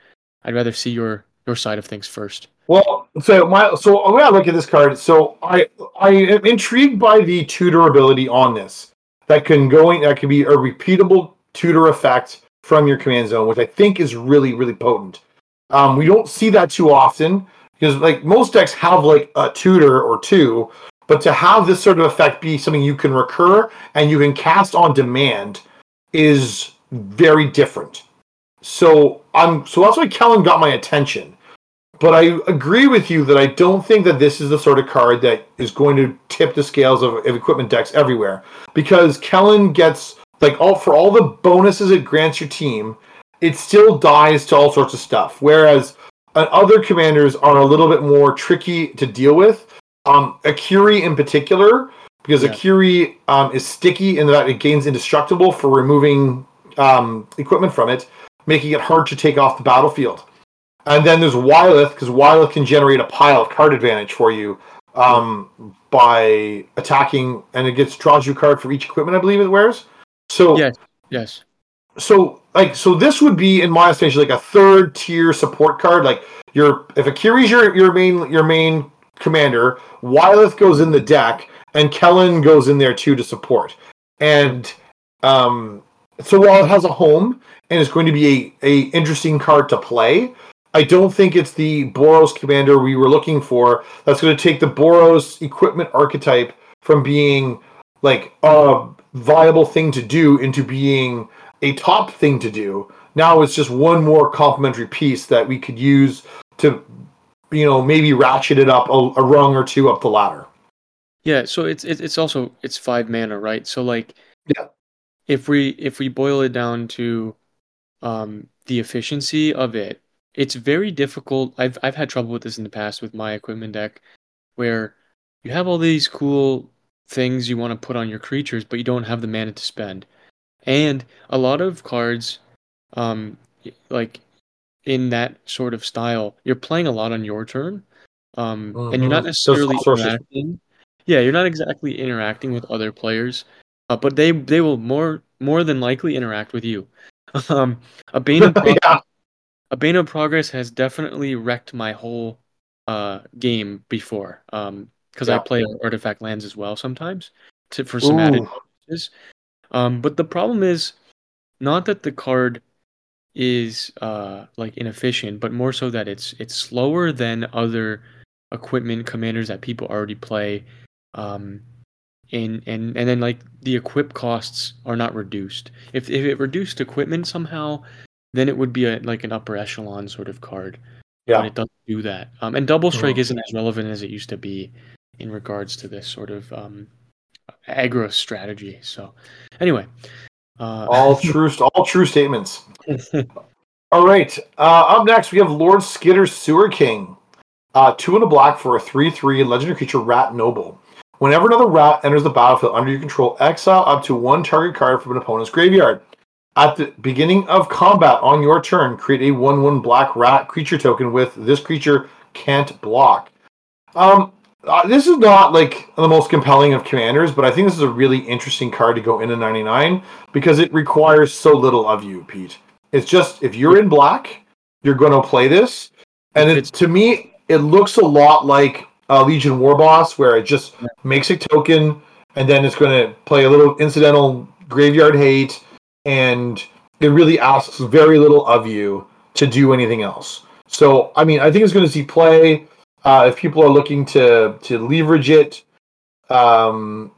I'd rather see your your side of things first. Well, so my so when I look at this card, so I I am intrigued by the tutor ability on this. That can go in, that can be a repeatable tutor effect from your command zone, which I think is really, really potent. Um, we don't see that too often because like most decks have like a tutor or two, but to have this sort of effect be something you can recur and you can cast on demand is very different. So I'm so that's why Kellan got my attention. But I agree with you that I don't think that this is the sort of card that is going to tip the scales of, of equipment decks everywhere. Because Kellan gets like all for all the bonuses it grants your team, it still dies to all sorts of stuff. Whereas uh, other commanders are a little bit more tricky to deal with. Um, Akiri in particular, because Yeah. Akiri um, is sticky in that it gains indestructible for removing um, equipment from it, making it hard to take off the battlefield. And then there's Wyleth, because Wyleth can generate a pile of card advantage for you um, by attacking, and it gets draws you a card for each equipment I believe it wears. So Yes. Yes. so like so this would be in my estimation like a third tier support card like your if akiri's your your main your main commander Wyleth goes in the deck and kellan goes in there too to support and um so while it has a home and it's going to be a, a interesting card to play i don't think it's the boros commander we were looking for that's going to take the boros equipment archetype from being like a viable thing to do into being a top thing to do. Now it's just one more complementary piece that we could use to, you know, maybe ratchet it up a, a rung or two up the ladder. Yeah, so it's it's it's also it's five mana, right? So like Yeah. if we if we boil it down to um the efficiency of it, it's very difficult. I've I've had trouble with this in the past with my equipment deck where you have all these cool things you want to put on your creatures, but you don't have the mana to spend. And a lot of cards um like in that sort of style, you're playing a lot on your turn. Um and you're not Mhm. Necessarily interacting yeah, you're not exactly interacting with other players, uh, but they they will more more than likely interact with you. Um, a Bane of Progress, yeah. a Bane of Progress has definitely wrecked my whole uh game before. Um, because I play artifact lands as well sometimes to for some added Ooh. bonuses. Um, but the problem is not that the card is uh like inefficient, but more so that it's it's slower than other equipment commanders that people already play. Um and and and then like the equip costs are not reduced. If if it reduced equipment somehow, then it would be a like an upper echelon sort of card. But Yeah. it doesn't do that. Um and double strike Mhm. isn't as relevant as it used to be in regards to this sort of um aggro strategy. So anyway. Uh All true, all true statements. All right. Uh, up next, we have Lord Skitter's Sewer King. Uh, two and a black for a 3 3 legendary creature, Rat Noble. Whenever another rat enters the battlefield under your control, exile up to one target card from an opponent's graveyard. At the beginning of combat on your turn, create a 1 1 black rat creature token with this creature can't block. Um, uh, this is not like the most compelling of commanders, but I think this is a really interesting card to go into 99 because it requires so little of you, Pete. It's just if you're in black, you're going to play this, and it, it's- to me, it looks a lot like uh, Legion Warboss, where it just makes a token, and then it's going to play a little incidental graveyard hate, and it really asks very little of you to do anything else. So, I mean, I think it's going to see play. Uh, if people are looking to to leverage it, um,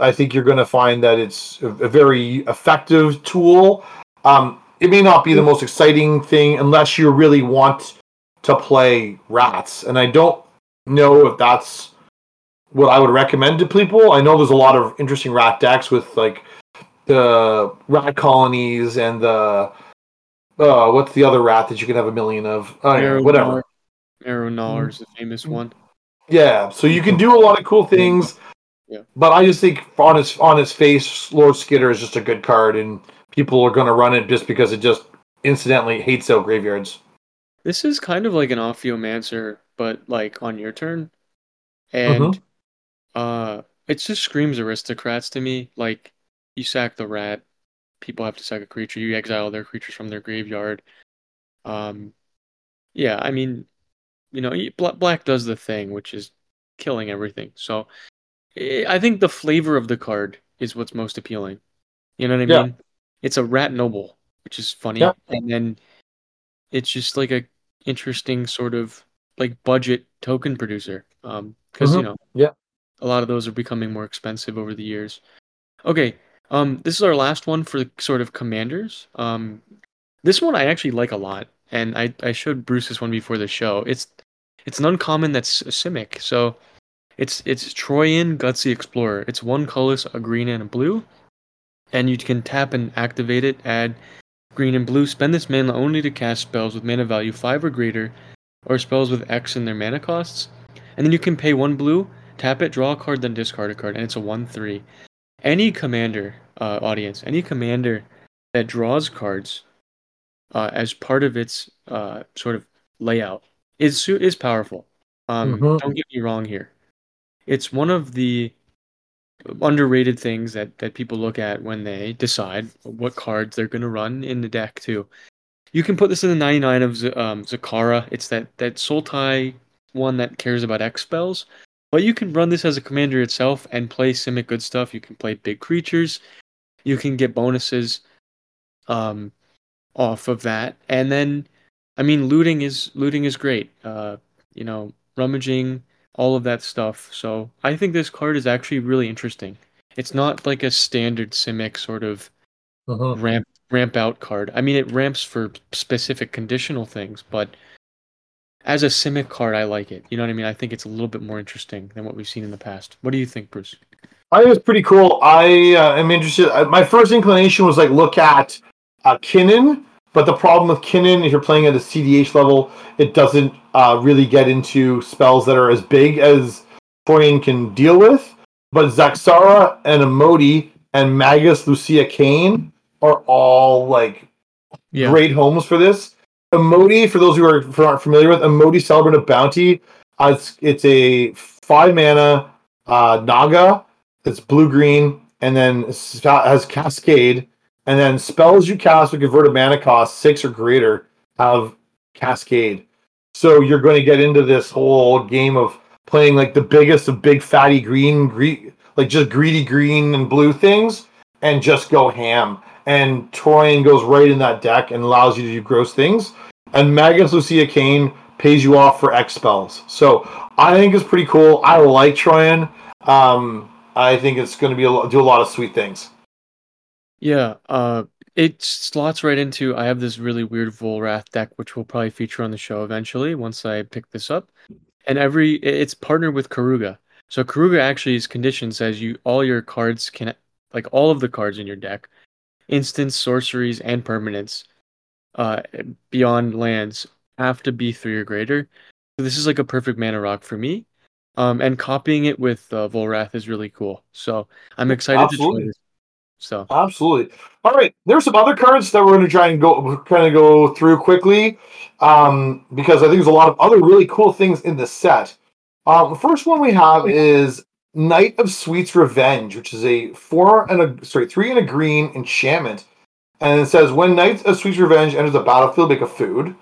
I think you're going to find that it's a, a very effective tool. Um, it may not be the most exciting thing unless you really want to play rats, and I don't know if that's what I would recommend to people. I know there's a lot of interesting rat decks with like the rat colonies and the uh, what's the other rat that you can have a million of? Oh, yeah, whatever. Arrow Mm-hmm. Is the famous one. Yeah, so you can do a lot of cool things. Yeah. But I just think on his on its face, Lord Skitter is just a good card, and people are going to run it just because it just incidentally hates out graveyards. This is kind of like an Ophiomancer, but like on your turn. And Mhm. uh it just screams aristocrats to me. Like you sack the rat, people have to sack a creature, you exile their creatures from their graveyard. Um yeah, I mean, you know, black does the thing, which is killing everything. So eh, I think the flavor of the card is what's most appealing. You know what I Yeah. mean? It's a rat noble. which is funny. Yep. And then it's just like a interesting sort of like budget token producer. Um, because you know, Yeah. a lot of those are becoming more expensive over the years. Okay, um, this is our last one for the sort of commanders. Um, this one I actually like a lot, and I I showed Bruce this one before the show. It's it's an uncommon that's a Simic, so it's it's Troyan Gutsy Explorer. It's one colorless, a green and a blue, and you can tap and activate it. Add green and blue. Spend this mana only to cast spells with mana value five or greater, or spells with X in their mana costs. And then you can pay one blue, tap it, draw a card, then discard a card, and it's a one-three. Any commander, uh, audience, any commander that draws cards uh, as part of its uh, sort of layout is is powerful. Um, Mhm. Don't get me wrong here. It's one of the underrated things that that people look at when they decide what cards they're going to run in the deck too. You can put this in the 99 of Z- um, Zaxara. It's that that Sultai one that cares about X spells. But you can run this as a commander itself and play Simic good stuff. You can play big creatures. You can get bonuses um, off of that. And then I mean looting is looting is great. Uh, you know, rummaging, all of that stuff. So I think this card is actually really interesting. It's not like a standard Simic sort of Mhm. ramp ramp out card. I mean, it ramps for specific conditional things, but as a Simic card, I like it. You know what I mean? I think it's a little bit more interesting than what we've seen in the past. What do you think, Bruce? I think it's pretty cool. I uh, am interested. uh, My first inclination was like look at uh, Kinnan, but the problem with Kinnan, if you're playing at a CDH level, it doesn't uh, really get into spells that are as big as Troyan can deal with. But Zaxara and Imoti and Magus Lucea Kane are all like great homes for this. Imoti, for those who are who aren't familiar with, Imoti Celebrant of Bounty. Uh, it's, it's a five mana uh, Naga. It's blue green, and then has Cascade, and then spells you cast with converted mana cost six or greater have Cascade. So you're going to get into this whole game of playing like the biggest of big fatty green, gre- like just greedy green and blue things, and just go ham. And Troyan goes right in that deck and allows you to do gross things. And Magus Lucea Kane pays you off for X spells. So I think it's pretty cool. I like Troyan. Um, I think it's going to be a, do a lot of sweet things. Yeah, uh, it slots right into. I have this really weird Volrath deck, which will probably feature on the show eventually once I pick this up. And every it's partnered with Keruga. So Keruga actually's condition says you all your cards can like all of the cards in your deck, instants, sorceries, and permanents, uh, beyond lands have to be three or greater. So this is like a perfect mana rock for me. Um, and copying it with uh, Volrath is really cool. So I'm excited Absolutely. to try this. So Absolutely. All right. There's some other cards that we're going to try and go kind of go through quickly um, because I think there's a lot of other really cool things in the set. Um, the first one we have is Night of Sweets' Revenge, which is a four and a sorry three and a green enchantment, and it says when Night of Sweets' Revenge enters the battlefield, make a food.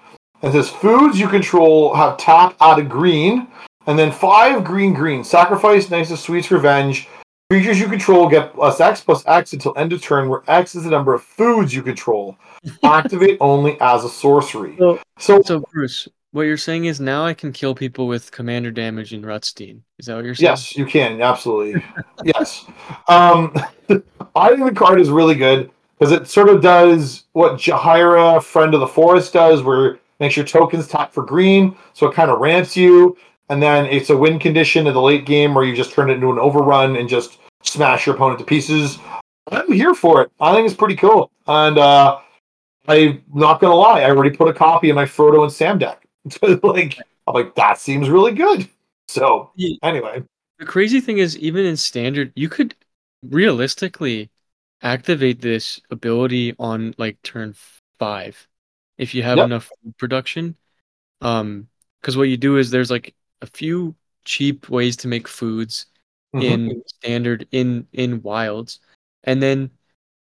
And it says foods you control have tap out of green, and then five green green. Sacrifice Night of Sweets' Revenge. Creatures you control get plus X plus X until end of turn, where X is the number of foods you control. Activate only as a sorcery. So- So, So Bruce, what you're saying is now I can kill people with commander damage in Rutstein. Is that what you're saying? yes, you can absolutely. yes, um, I think the card is really good because it sort of does what Jaheira, Friend of the Forest, does, where it makes your tokens tap for green, so it kind of ramps you, and then it's a win condition in the late game where you just turn it into an overrun and just smash your opponent to pieces. I'm here for it. I think it's pretty cool, and uh, I'm not gonna lie, I already put a copy in my Frodo and Sam deck. like, I'm like, that seems really good. So anyway, The crazy thing is, even in standard, you could realistically activate this ability on like turn five if you have Yep. enough production. Um, because what you do is there's like a few cheap ways to make foods Mhm. in standard in in wilds, and then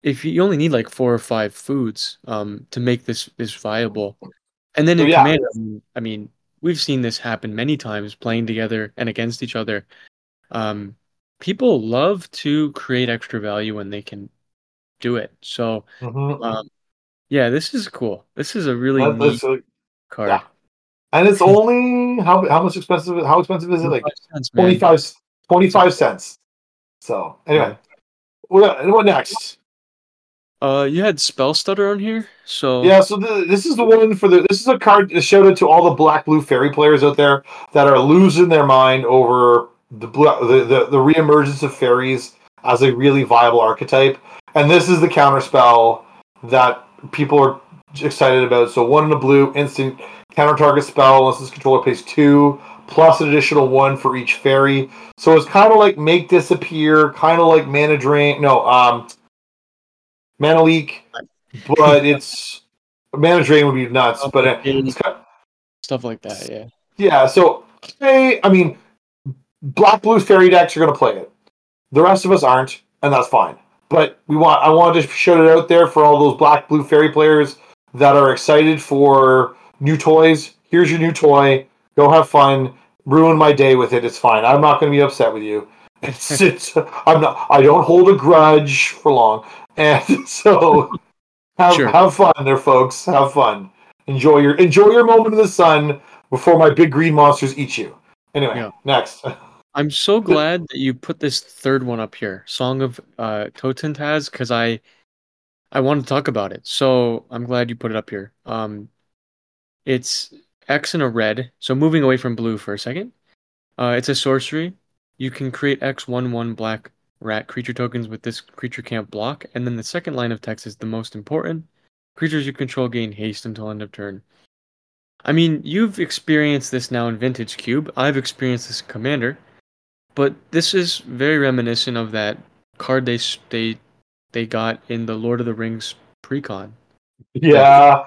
if you, you only need like four or five foods um to make this this viable, and then in yeah. commander, I mean- we've seen this happen many times playing together and against each other. Um, people love to create extra value when they can do it. So Mhm. um, Yeah, this is cool. This is a really That- neat a- card. yeah. and it's only how how much expensive? How expensive is it? Like 25 cents, 25, 25 cents. So anyway, what what next? Uh, you had spell stutter on here, so Yeah, so the, this is the one for the. This is a card shout out to all the black blue fairy players out there that are losing their mind over the blue, the, the the reemergence of fairies as a really viable archetype, and this is the counter spell that people are excited about. So one in the blue, instant counter target spell unless this controller pays two plus an additional one for each fairy. So it's kind of like make disappear, kind of like mana drain. No, um, mana leak, but it's mana drain would be nuts. But it's kind stuff like that. Yeah. yeah. So hey, I mean, black blue fairy decks are going to play it. The rest of us aren't, and that's fine. But we want I wanted to shout it out there for all those black blue fairy players that are excited for new toys. Here's your new toy. Go have fun. Ruin my day with it. It's fine. I'm not going to be upset with you. It's, it's I'm not. I don't hold a grudge for long. And so have Sure. have fun there, folks. Have fun. Enjoy your enjoy your moment in the sun before my big green monsters eat you. Anyway, Yeah. next. I'm so glad that you put this third one up here, Song of uh, Totentanz, because I I wanted to talk about it. So I'm glad you put it up here. Um, it's X and a red. So moving away from blue for a second, uh, it's a sorcery. You can create X one one black rat creature tokens with this creature can't block, and then the second line of text is the most important. Creatures you control gain haste until end of turn. I mean, you've experienced this now in Vintage Cube. I've experienced this in Commander. But this is very reminiscent of that card they they they got in the Lord of the Rings precon. yeah.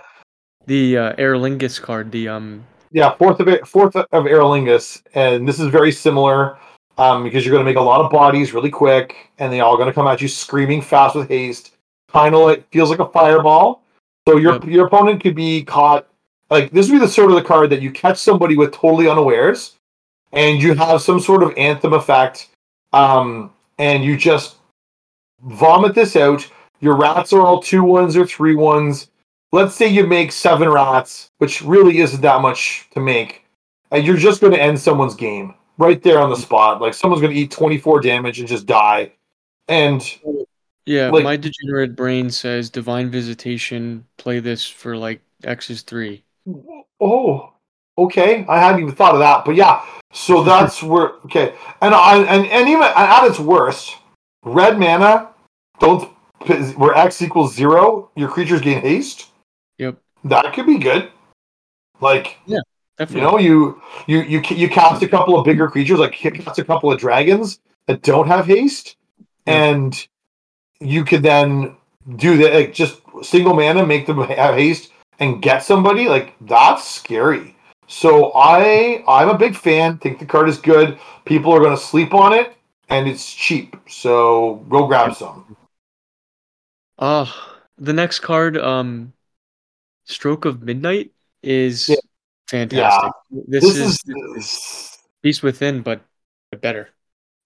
The uh, Eorlingas card, the um Yeah, fourth of it, fourth of Eorlingas, and this is very similar um, because you're going to make a lot of bodies really quick, and they all going to come at you screaming fast with haste. Kind of like feels like a fireball. So your your opponent could be caught. Like this would be the sort of the card that you catch somebody with totally unawares, and you have some sort of anthem effect, um, and you just vomit this out. Your rats are all two ones or three ones let's say you make seven rats, which really isn't that much to make, and you're just going to end someone's game right there on the spot. Like someone's going to eat 24 damage and just die. And yeah, Like- my degenerate brain says divine visitation, play this for like X's three. oh, okay, I hadn't even thought of that, but yeah. So that's where okay, and I and and even at its worst, red mana don't where X equals zero, your creatures gain haste. Yep. That could be good. Like Definitely. You know, you you you you cast a couple of bigger creatures, like cast a couple of dragons that don't have haste, Yeah. and you could then do that, like just single mana, make them have haste and get somebody. Like that's scary. So I I'm a big fan. Think the card is good. People are going to sleep on it, and it's cheap. So go grab some. Uh the next card, um Stroke of Midnight is Yeah. Fantastic. This, This is, is Beast Within, but better.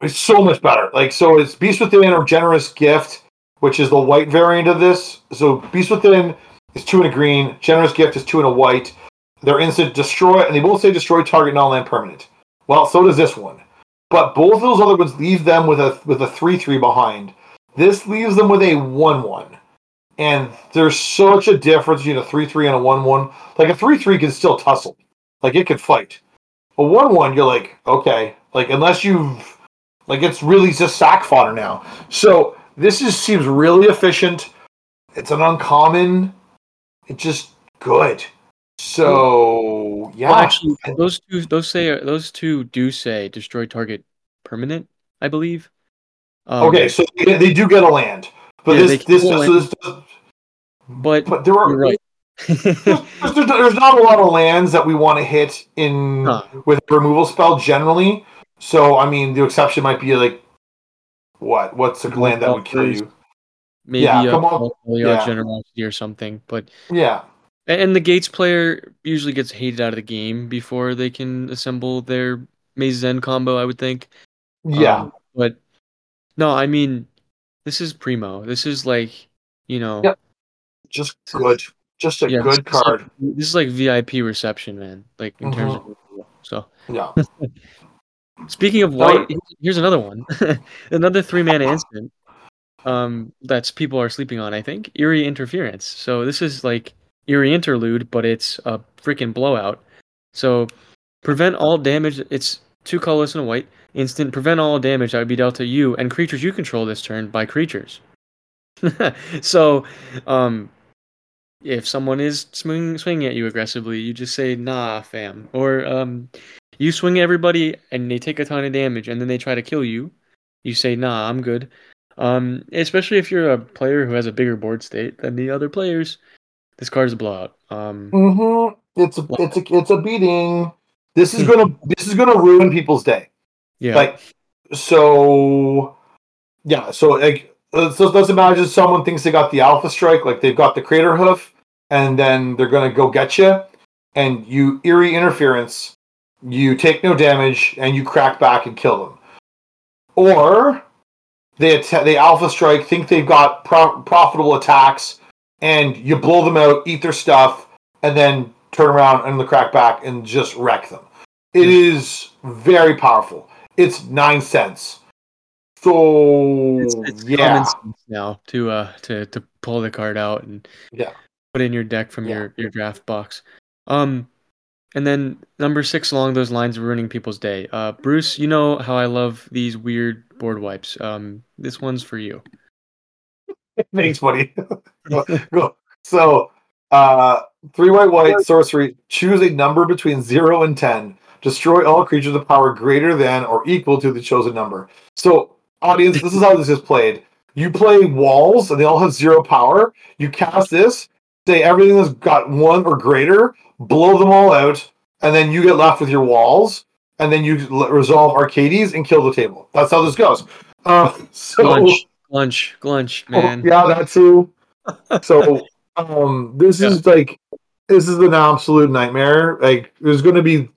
It's so much better. Like so, it's Beast Within or Generous Gift, which is the white variant of this. So Beast Within is two and a green. Generous Gift is two and a white. They're instant destroy, and they both say destroy target non-land permanent. Well, so does this one. But both of those other ones leave them with a with a three three behind. This leaves them with a one one. And there's such a difference between a three three and a one one. Like a three three can still tussle. Like it could fight. A one one, you're like, okay. Like unless you've like it's really just sack fodder now. So this is seems really efficient. It's an uncommon. It's just good. So yeah, Well, actually, those two, those say, those two do say destroy target permanent. I believe. Um, okay. So they, they do get a land, but Yeah, this can this this does, but but there are right. there's, there's, there's not a lot of lands that we want to hit in Huh. with removal spell generally. So I mean, the exception might be like what? What's a land that would kill you? Maybe Yeah, a come on. Yeah. generosity or something. But Yeah, and and the Gates player usually gets hated out of the game before they can assemble their Maze's End combo. I would think. yeah. Um, but no, I mean, this is primo. This is like, you know, Yep. Just good. Just a Yeah, good this is like- card. This is like VIP reception, man. Like in terms of so. Yeah. Speaking of white, here's- here's another one. another three man instant. Um, that's people are sleeping on. I think eerie interference. So this is like eerie interlude, but it's a freaking blowout. So prevent all damage. It's two colorless and a white instant. Prevent all damage that would be dealt to you and creatures you control this turn by creatures. so, um, if someone is swing, swinging at you aggressively, you just say "Nah, fam," or um, you swing at everybody and they take a ton of damage, and then they try to kill you. You say "Nah, I'm good." Um, especially if you're a player who has a bigger board state than the other players, this card is a blowout. Um, Mm-hmm. It's a it's a it's a beating. This is gonna this is gonna ruin people's day. yeah, Like so, yeah. So like, Uh, so let's imagine someone thinks they got the alpha strike, like they've got the crater hoof, and then they're gonna go get you, and you eerie interference, you take no damage, and you crack back and kill them, or they atta- they alpha strike, think they've got pro- profitable attacks, and you blow them out, eat their stuff, and then turn around and the crack back and just wreck them. It is very powerful. It's nine cents. So it's, it's yeah, common sense now to uh to to pull the card out and Yeah. put in your deck from Yeah. your your draft box. Um, and then number six along those lines, ruining people's day. Uh, Bruce, you know how I love these weird board wipes. Um, this one's for you. thanks, buddy. Go. So, uh, three white white sorcery. Choose a number between zero and ten. Destroy all creatures of power greater than or equal to the chosen number. So, audience, this is how this is played. You play walls, and they all have zero power. You cast this. Say everything that's got one or greater. Blow them all out, and then you get left with your walls. And then you resolve Arcades and kill the table. That's how this goes. Uh, so. Glunch, glunch, glunch, Oh, man. yeah, that too. So, um, this is like this is an absolute nightmare. Like, there's going to be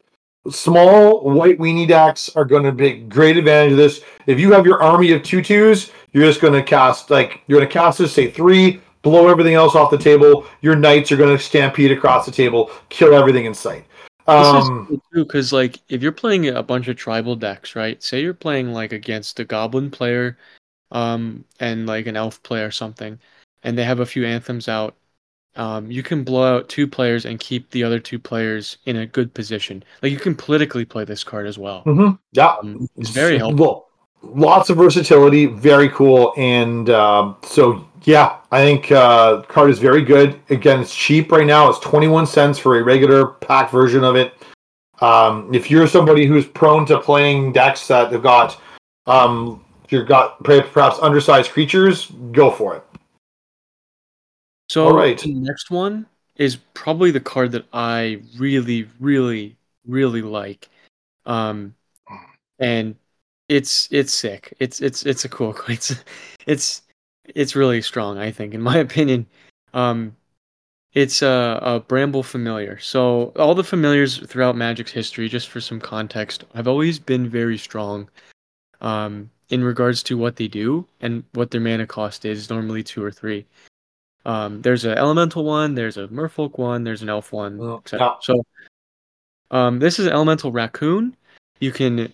small white weenie decks are going to take great advantage of this. If you have your army of tutus, you're just going to cast like you're going to cast this, say three, blow everything else off the table. Your knights are going to stampede across the table, kill everything in sight. This is Um, too, because like if you're playing a bunch of tribal decks, right? Say you're playing like against a goblin player, um, and like an elf player or something, and they have a few anthems out. Um, you can blow out two players and keep the other two players in a good position. Like you can politically play this card as well. mhm, yeah, Um, it's very helpful. Well, lots of versatility, very cool, and um, so yeah, I think uh, card is very good. Again, it's cheap right now. It's twenty one cents for a regular pack version of it. Um, if you're somebody who's prone to playing decks that have got, um, you've got perhaps undersized creatures, go for it. So All right. the next one is probably the card that I really, really, really like. Um, and it's it's sick. It's it's it's a cool card. It's it's it's really strong. I think, in my opinion. Um, it's a, a bramble familiar. So all the familiars throughout Magic's history, just for some context, have always been very strong. Um, in regards to what they do and what their mana cost is, normally two or three. Um, there's an elemental one, there's a merfolk one, there's an elf one, etc. yeah. So, um, this is an elemental raccoon. You can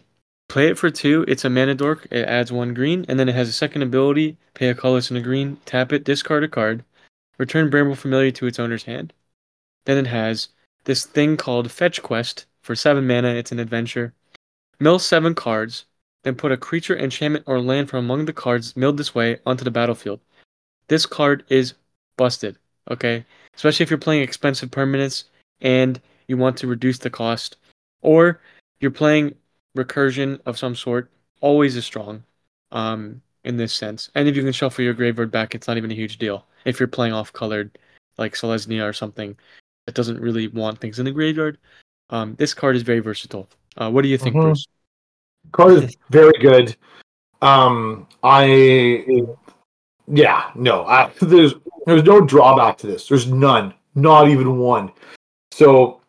play it for two. It's a mana dork. It adds one green, and then it has a second ability: pay a colorless and a green, tap it, discard a card, return Bramble Familiar to its owner's hand. Then it has this thing called Fetch Quest for seven mana. It's an adventure. Mill seven cards, then put a creature, enchantment, or land from among the cards milled this way onto the battlefield. This card is busted, okay? Especially if you're playing expensive permanents and you want to reduce the cost, or you're playing recursion of some sort, always is strong um, in this sense. And if you can shuffle your graveyard back, it's not even a huge deal. If you're playing off colored, like Selesnya or something that doesn't really want things in the graveyard, um, this card is very versatile. Uh, what do you think, Mhm. Bruce? Card is very good. Um, I yeah, no, I, there's there's no drawback to this. There's none, not even one. So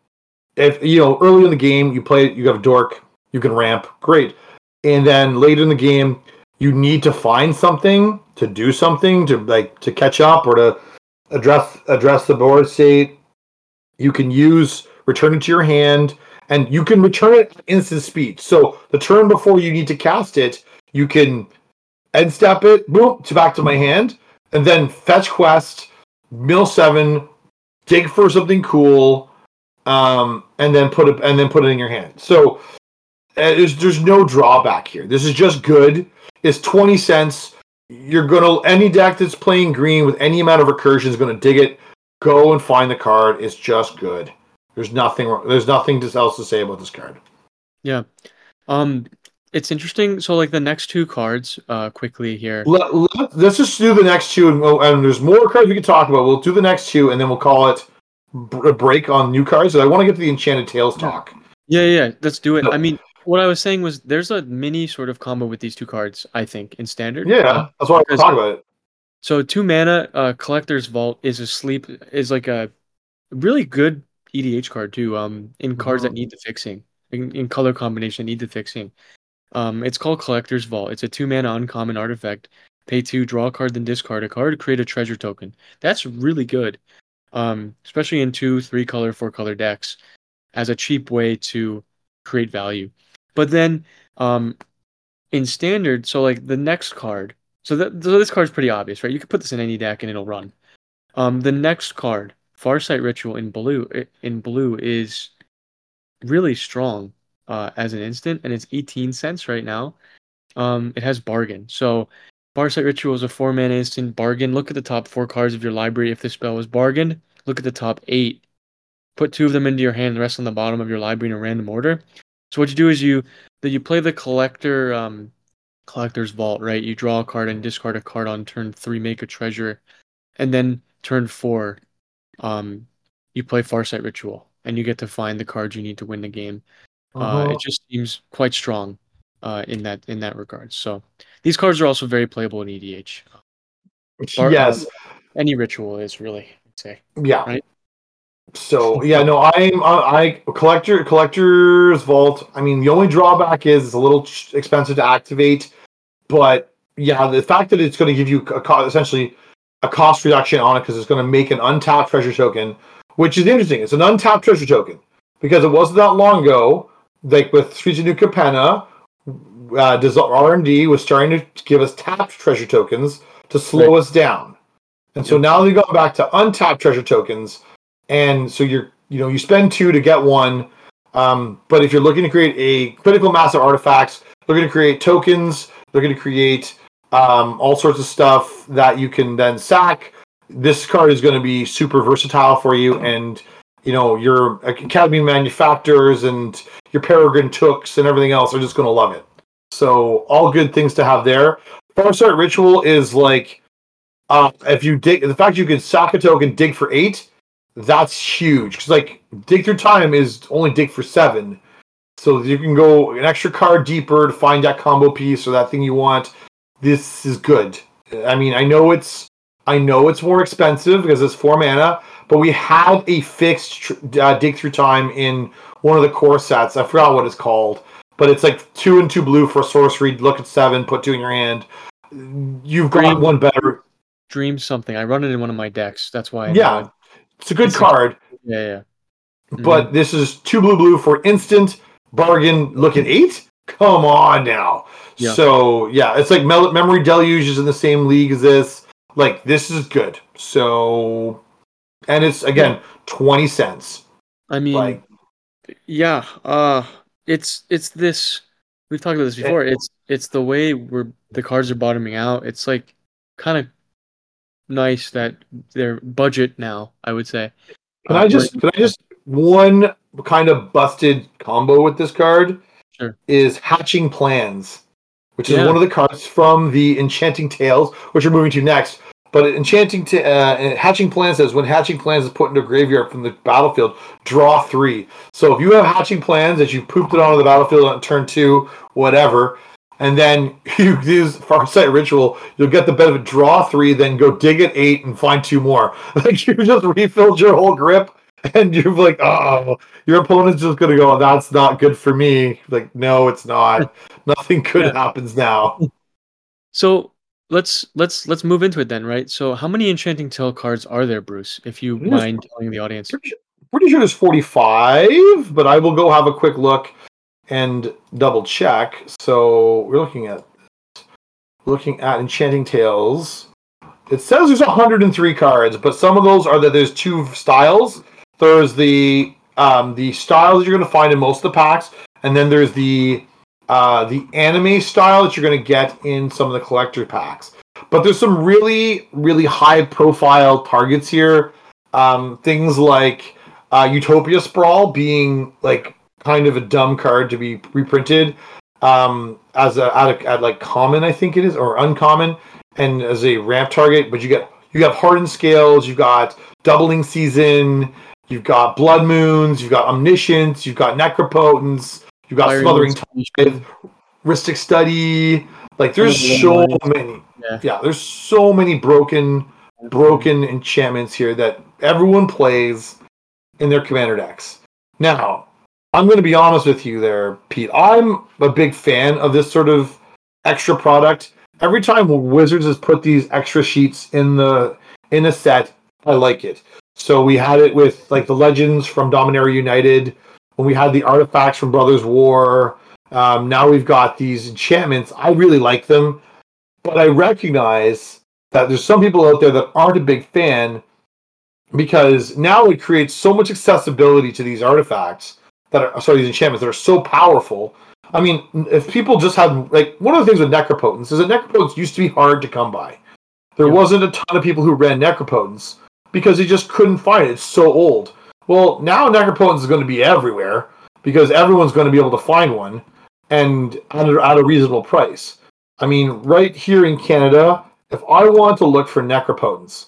if you know early in the game you play you have a dork, you can ramp, great, and then later in the game you need to find something to do something to like to catch up or to address address the board state. You can use return it to your hand, and you can return it instant speed. So the turn before you need to cast it, you can end step it, boom, to back to my hand, and then fetch quest, mill seven, dig for something cool, um, and then put it and then put it in your hand. So uh, there's there's no drawback here. This is just good. It's twenty cents. You're gonna any deck that's playing green with any amount of recursion is gonna dig it. Go and find the card. It's just good. There's nothing. There's nothing else to say about this card. Yeah. Um, it's interesting. So, like the next two cards, uh, quickly here. Let, let, us just do the next two, and, and, there's more cards we can talk about. We'll do the next two, and then we'll call it a break on new cards. I want to get to the Enchanted Tales talk. Yeah, yeah, let's do it. I mean, what I was saying was there's a mini sort of combo with these two cards. I think in standard. Yeah, uh, that's why I can talk about it. So two mana, uh, Collector's Vault is a sleep is like a really good EDH card too. Um, in cards mm-hmm. that need the fixing, in, in color combination need the fixing. Um, it's called Collector's Vault. It's a two mana uncommon artifact. Pay two, draw a card, then discard a card, create a treasure token. That's really good. Um, especially in two, three color, four color decks, as a cheap way to create value. But then, um, in standard, so like the next card. So, that, so this card's pretty obvious, right? You could put this in any deck and it'll run. Um, the next card, Farsight Ritual in blue, in blue is really strong uh, as an instant, and it's 18 cents right now. Um, it has bargain. So Farsight Ritual is a four mana instant bargain. Look at the top four cards of your library if the spell was bargained. Look at the top eight. Put two of them into your hand, the rest on the bottom of your library in a random order. So what you do is you that you play the collector um, collector's vault, right? You draw a card and discard a card on turn three, make a treasure, and then turn four, um, you play Farsight Ritual, and you get to find the cards you need to win the game. Uh, uh-huh. it just seems quite strong uh, in that in that regard. So these cards are also very playable in EDH. Or, yes, um, any ritual is really I'd say. Yeah. Right. So yeah, no, I'm I, I collector collector's vault. I mean, the only drawback is it's a little expensive to activate, but yeah, the fact that it's going to give you a, essentially a cost reduction on it because it's going to make an untapped treasure token, which is interesting. It's an untapped treasure token because it wasn't that long ago like with New Capenna, uh, R&D was starting to give us tapped treasure tokens to slow right. us down. And so now they're going back to untapped treasure tokens. And so you're, you know, you spend two to get one. Um, but if you're looking to create a critical mass of artifacts, they're going to create tokens. They're going to create um, all sorts of stuff that you can then sack. This card is going to be super versatile for you, and you know your academy manufactors and your peregrin tooks and everything else are just going to love it. So all good things to have there. Farsight ritual is like uh, if you dig the fact you can sack a token dig for eight that's huge. Because like dig through time is only dig for seven. So you can go an extra card deeper to find that combo piece or that thing you want. This is good. I mean i know it's i know it's more expensive because it's four mana but we had a fixed uh, dig through time in one of the core sets. I forgot what it's called, but it's like two and two blue for sorcery. Look at seven, put two in your hand. You've got one better. Dream something. I run it in one of my decks. That's why. I yeah, it's a good it's card. yeah, yeah. Mm-hmm. But this is two blue blue for instant bargain. Look at eight. Come on now. Yeah. So yeah, it's like Memory Deluge is in the same league as this. Like this is good. So and it's again twenty cents. I mean, like, yeah, uh, it's it's this. We've talked about this before. It, it's it's the way where the cards are bottoming out. It's like kind of nice that they're budget now. I would say. Can uh, I just can I just one kind of busted combo with this card? Sure. Is hatching plans, which is yeah. one of the cards from the Enchanting Tales, which we're moving to next. But enchanting to uh, hatching plans says when hatching plans is put into a graveyard from the battlefield, draw three. So if you have hatching plans that you pooped it onto the battlefield on turn two, whatever, and then you use Farsight Ritual, you'll get the benefit of draw three, then go dig at eight and find two more. Like you just refilled your whole grip, and you're like, oh, your opponent's just gonna go, that's not good for me. Like, no, it's not. Nothing good yeah. happens now. So let's let's let's move into it then, right? So how many Enchanting Tale cards are there, Bruce? If you mind telling the audience. Pretty sure, pretty sure there's 45, but I will go have a quick look and double check. So we're looking at looking at Enchanting Tales. It says there's 103 cards, but some of those are that there's two styles. There's the um, the styles you're going to find in most of the packs, and then there's the uh, the anime style that you're going to get in some of the collector packs. But there's some really really high profile targets here. Um, things like uh, Utopia Sprawl being like kind of a dumb card to be reprinted um, as a at, a at like common, I think it is, or uncommon, and as a ramp target. But you get you have hardened scales, you've got doubling season, you've got blood moons, you've got omniscience, you've got necropotence, you've got Fire smothering Inspiration. Rhystic Study. Like there's Some of the so many. Yeah. Yeah, there's so many broken broken enchantments here that everyone plays in their commander decks. Now, I'm going to be honest with you there, Pete. I'm a big fan of this sort of extra product. Every time Wizards has put these extra sheets in the in a set, I like it. So we had it with like the legends from Dominaria United, when we had the artifacts from Brothers War. Um, now we've got these enchantments. I really like them, but I recognize that there's some people out there that aren't a big fan because now it creates so much accessibility to these artifacts that are sorry these enchantments that are so powerful. I mean, if people just had like one of the things with necropotence is that necropotence used to be hard to come by. There Yeah. wasn't a ton of people who ran necropotence because they just couldn't find it. It's so old. Well, now necropotence is going to be everywhere because everyone's going to be able to find one and at a, at a reasonable price. I mean, right here in Canada, if I want to look for necropotence,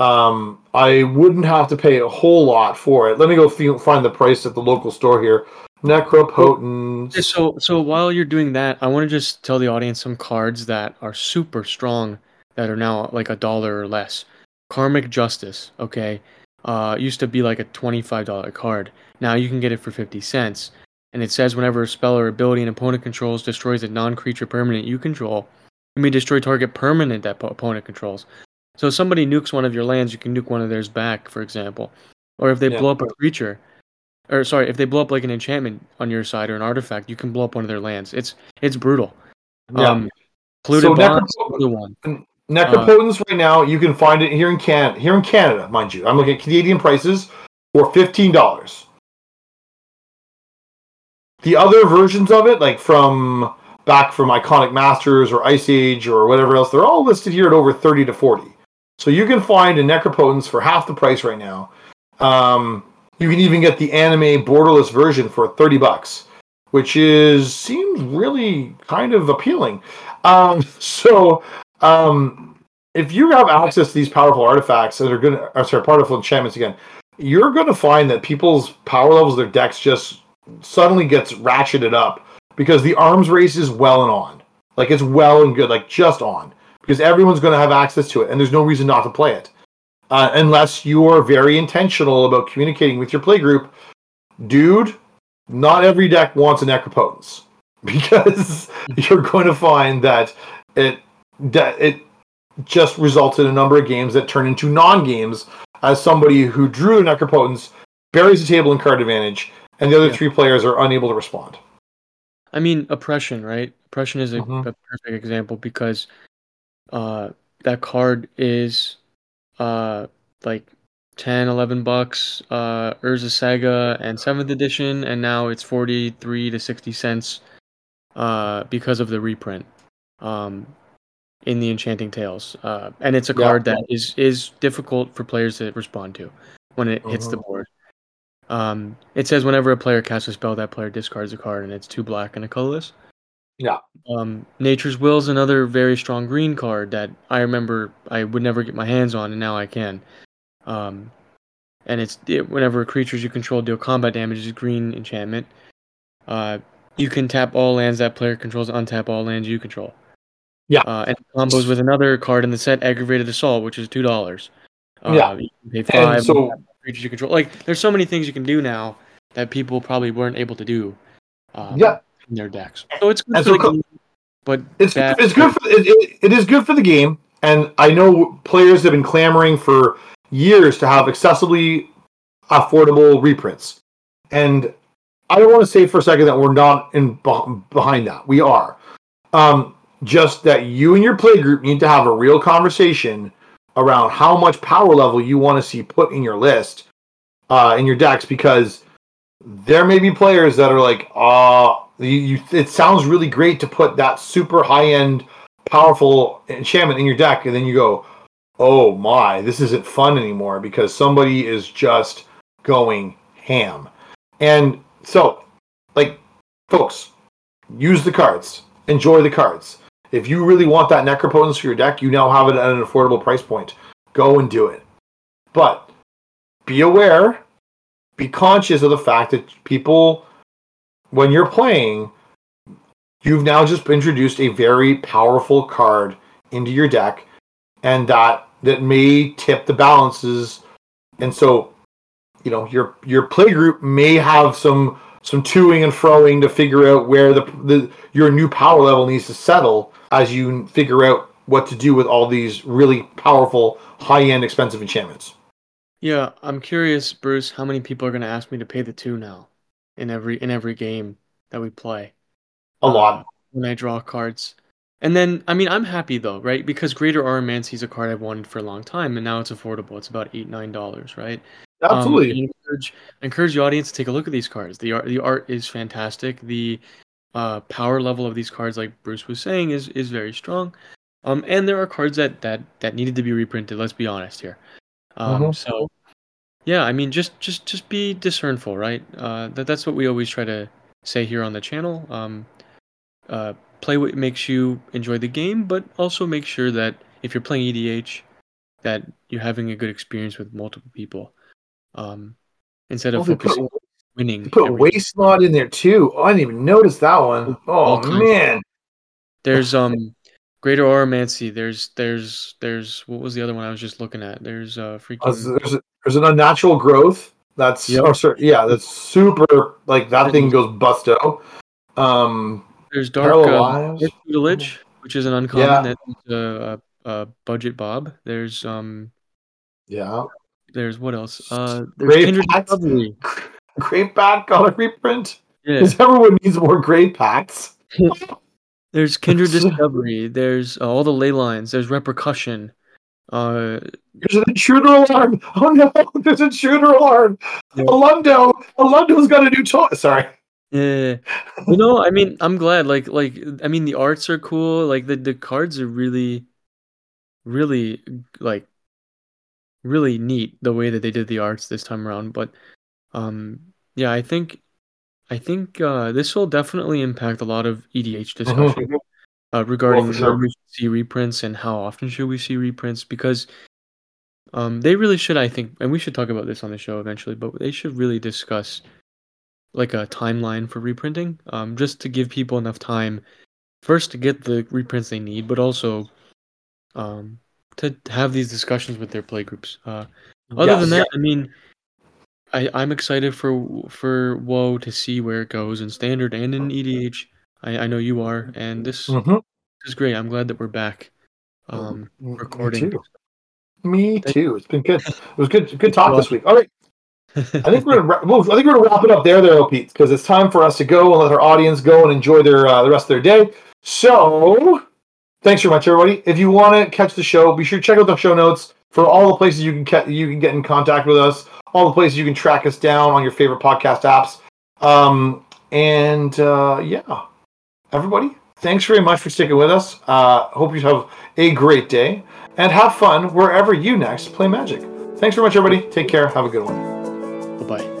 um, I wouldn't have to pay a whole lot for it. Let me go feel, find the price at the local store here. Necropotence. So so while you're doing that, I want to just tell the audience some cards that are super strong that are now like a dollar or less. Karmic Justice, okay, uh, used to be like a twenty-five dollar card. Now you can get it for fifty cents, and it says whenever a spell or ability an opponent controls destroys a non-creature permanent you control, you may destroy target permanent that po- opponent controls. So if somebody nukes one of your lands, you can nuke one of theirs back, for example. Or if they Yeah. blow up a creature, or sorry, if they blow up like an enchantment on your side or an artifact, you can blow up one of their lands. It's it's brutal. Yeah. Um, polluted So another one. Necropotence right now, you can find it here in Can here in Canada, mind you. I'm looking at Canadian prices for fifteen dollars. The other versions of it, like from back from Iconic Masters or Ice Age or whatever else, they're all listed here at over thirty to forty. So you can find a Necropotence for half the price right now. Um, you can even get the anime borderless version for thirty bucks, which is seems really kind of appealing. Um, so um, if you have access to these powerful artifacts that are going to, or sorry, powerful enchantments again, you're going to find that people's power levels, their decks just suddenly gets ratcheted up because the arms race is well and on. Like it's well and good, like just on because everyone's going to have access to it, and there's no reason not to play it uh, unless you are very intentional about communicating with your play group. Dude, not every deck wants a necropotence because you're going to find that it that it just results in a number of games that turn into non-games as somebody who drew necropotence buries the table in card advantage and the other Yeah. three players are unable to respond I mean, oppression, right? Oppression is a, Mhm. a perfect example because uh, that card is uh, like 10, 11 bucks, uh, Urza Saga and 7th edition, and now it's 43 to 60 cents uh, because of the reprint um, in the Enchanting Tales. Uh, and it's a Yeah. card that is, is difficult for players to respond to when it hits the Mhm. board. Um, it says whenever a player casts a spell, that player discards a card, and it's two black and a colorless. Yeah. Um, Nature's Will is another very strong green card that I remember I would never get my hands on, and now I can. Um, and it's it, whenever creatures you control deal combat damage, is green enchantment. Uh, you can tap all lands that player controls, untap all lands you control. Yeah. Uh, and combos with another card in the set, Aggravated Assault, which is two dollars. Uh, Yeah. You can pay five. and so creatures you control. Like, there's so many things you can do now that people probably weren't able to do. Um, Yeah. In their decks. So it's good for the game, but It's bad it's good for it, it, it is good for the game, and I know players have been clamoring for years to have accessibly affordable reprints, and I don't want to say for a second that we're not in behind that. We are. Um, just that you and your play group need to have a real conversation around how much power level you want to see put in your list, uh, in your decks, because there may be players that are like, uh, you, you, it sounds really great to put that super high end, powerful enchantment in your deck, and then you go, oh my, this isn't fun anymore because somebody is just going ham. And so, like, folks, use the cards, enjoy the cards. If you really want that Necropotence for your deck, you now have it at an affordable price point. Go and do it. But be aware, be conscious of the fact that people, when you're playing, you've now just introduced a very powerful card into your deck, and that that may tip the balances. And so, you know, your your play group may have some some toing and froing to figure out where the, the your new power level needs to settle as you figure out what to do with all these really powerful, high end, expensive enchantments. Yeah, I'm curious, Bruce, how many people are going to ask me to pay the two now in every in every game that we play A lot. when I draw cards. And then, I mean, I'm happy though, right? Because Greater Auramancy is a card I've wanted for a long time, and now it's affordable. It's about eight, nine dollars, right? Um, Absolutely. I encourage, encourage the audience to take a look at these cards. The art, the art is fantastic. The uh, power level of these cards, like Bruce was saying, is is very strong. Um, and there are cards that that that needed to be reprinted. Let's be honest here. Um, Mhm. so yeah, I mean, just just just be discernful, right? Uh, that that's what we always try to say here on the channel. Um, uh, play what makes you enjoy the game, but also make sure that if you're playing EDH, that you're having a good experience with multiple people. Um, instead of put, focusing winning. put every- waste slot in there too. Oh, I didn't even notice that one. Oh man. There's um Greater Auramancy. There's there's there's what was the other one I was just looking at? There's uh Uh, there's, a- there's an unnatural growth. That's Yep. or sorry, yeah, that's super. Like that thing goes busto. Um, there's dark uh, tutelage, which is an uncommon. Yeah. That's uh, uh, budget Bob. There's um yeah, there's what else? Uh there's Kindred. Great pack got a reprint. Yeah. Because everyone needs more great packs. There's Kindred Discovery. There's uh, all the ley lines. There's Repercussion. Uh, There's an intruder alarm. Oh no, there's an intruder alarm. Yeah. Alundo, Alundo's got a new toy. Sorry. yeah. You know, I mean, I'm glad. Like, like, I mean, the arts are cool. Like, the the cards are really, really like, really neat the way that they did the arts this time around. But, um, yeah, I think, I think uh, this will definitely impact a lot of EDH discussion. uh, regarding for sure. when we should see reprints and how often should we see reprints because um, they really should i think and we should talk about this on the show eventually but they should really discuss like a timeline for reprinting um, just to give people enough time first to get the reprints they need but also um, to have these discussions with their playgroups. uh, other than Yes. that i mean I, I'm excited for for WoW to see where it goes in standard and in EDH. I, I know you are, and this this is great. I'm glad that we're back. Um, Me recording. too. Me too. It's been good. It was good. Good talk this week. All right. I think we're gonna wrap, I think we're gonna wrap it up there, there, Pete, because it's time for us to go and let our audience go and enjoy their uh, the rest of their day. So, thanks very much, everybody. If you want to catch the show, be sure to check out the show notes for all the places you can ca- you can get in contact with us, all the places you can track us down on your favorite podcast apps. Um, and uh, yeah, everybody, thanks very much for sticking with us. Uh, hope you have a great day and have fun wherever you next play Magic. Thanks very much, everybody. Take care. Have a good one. bye bye.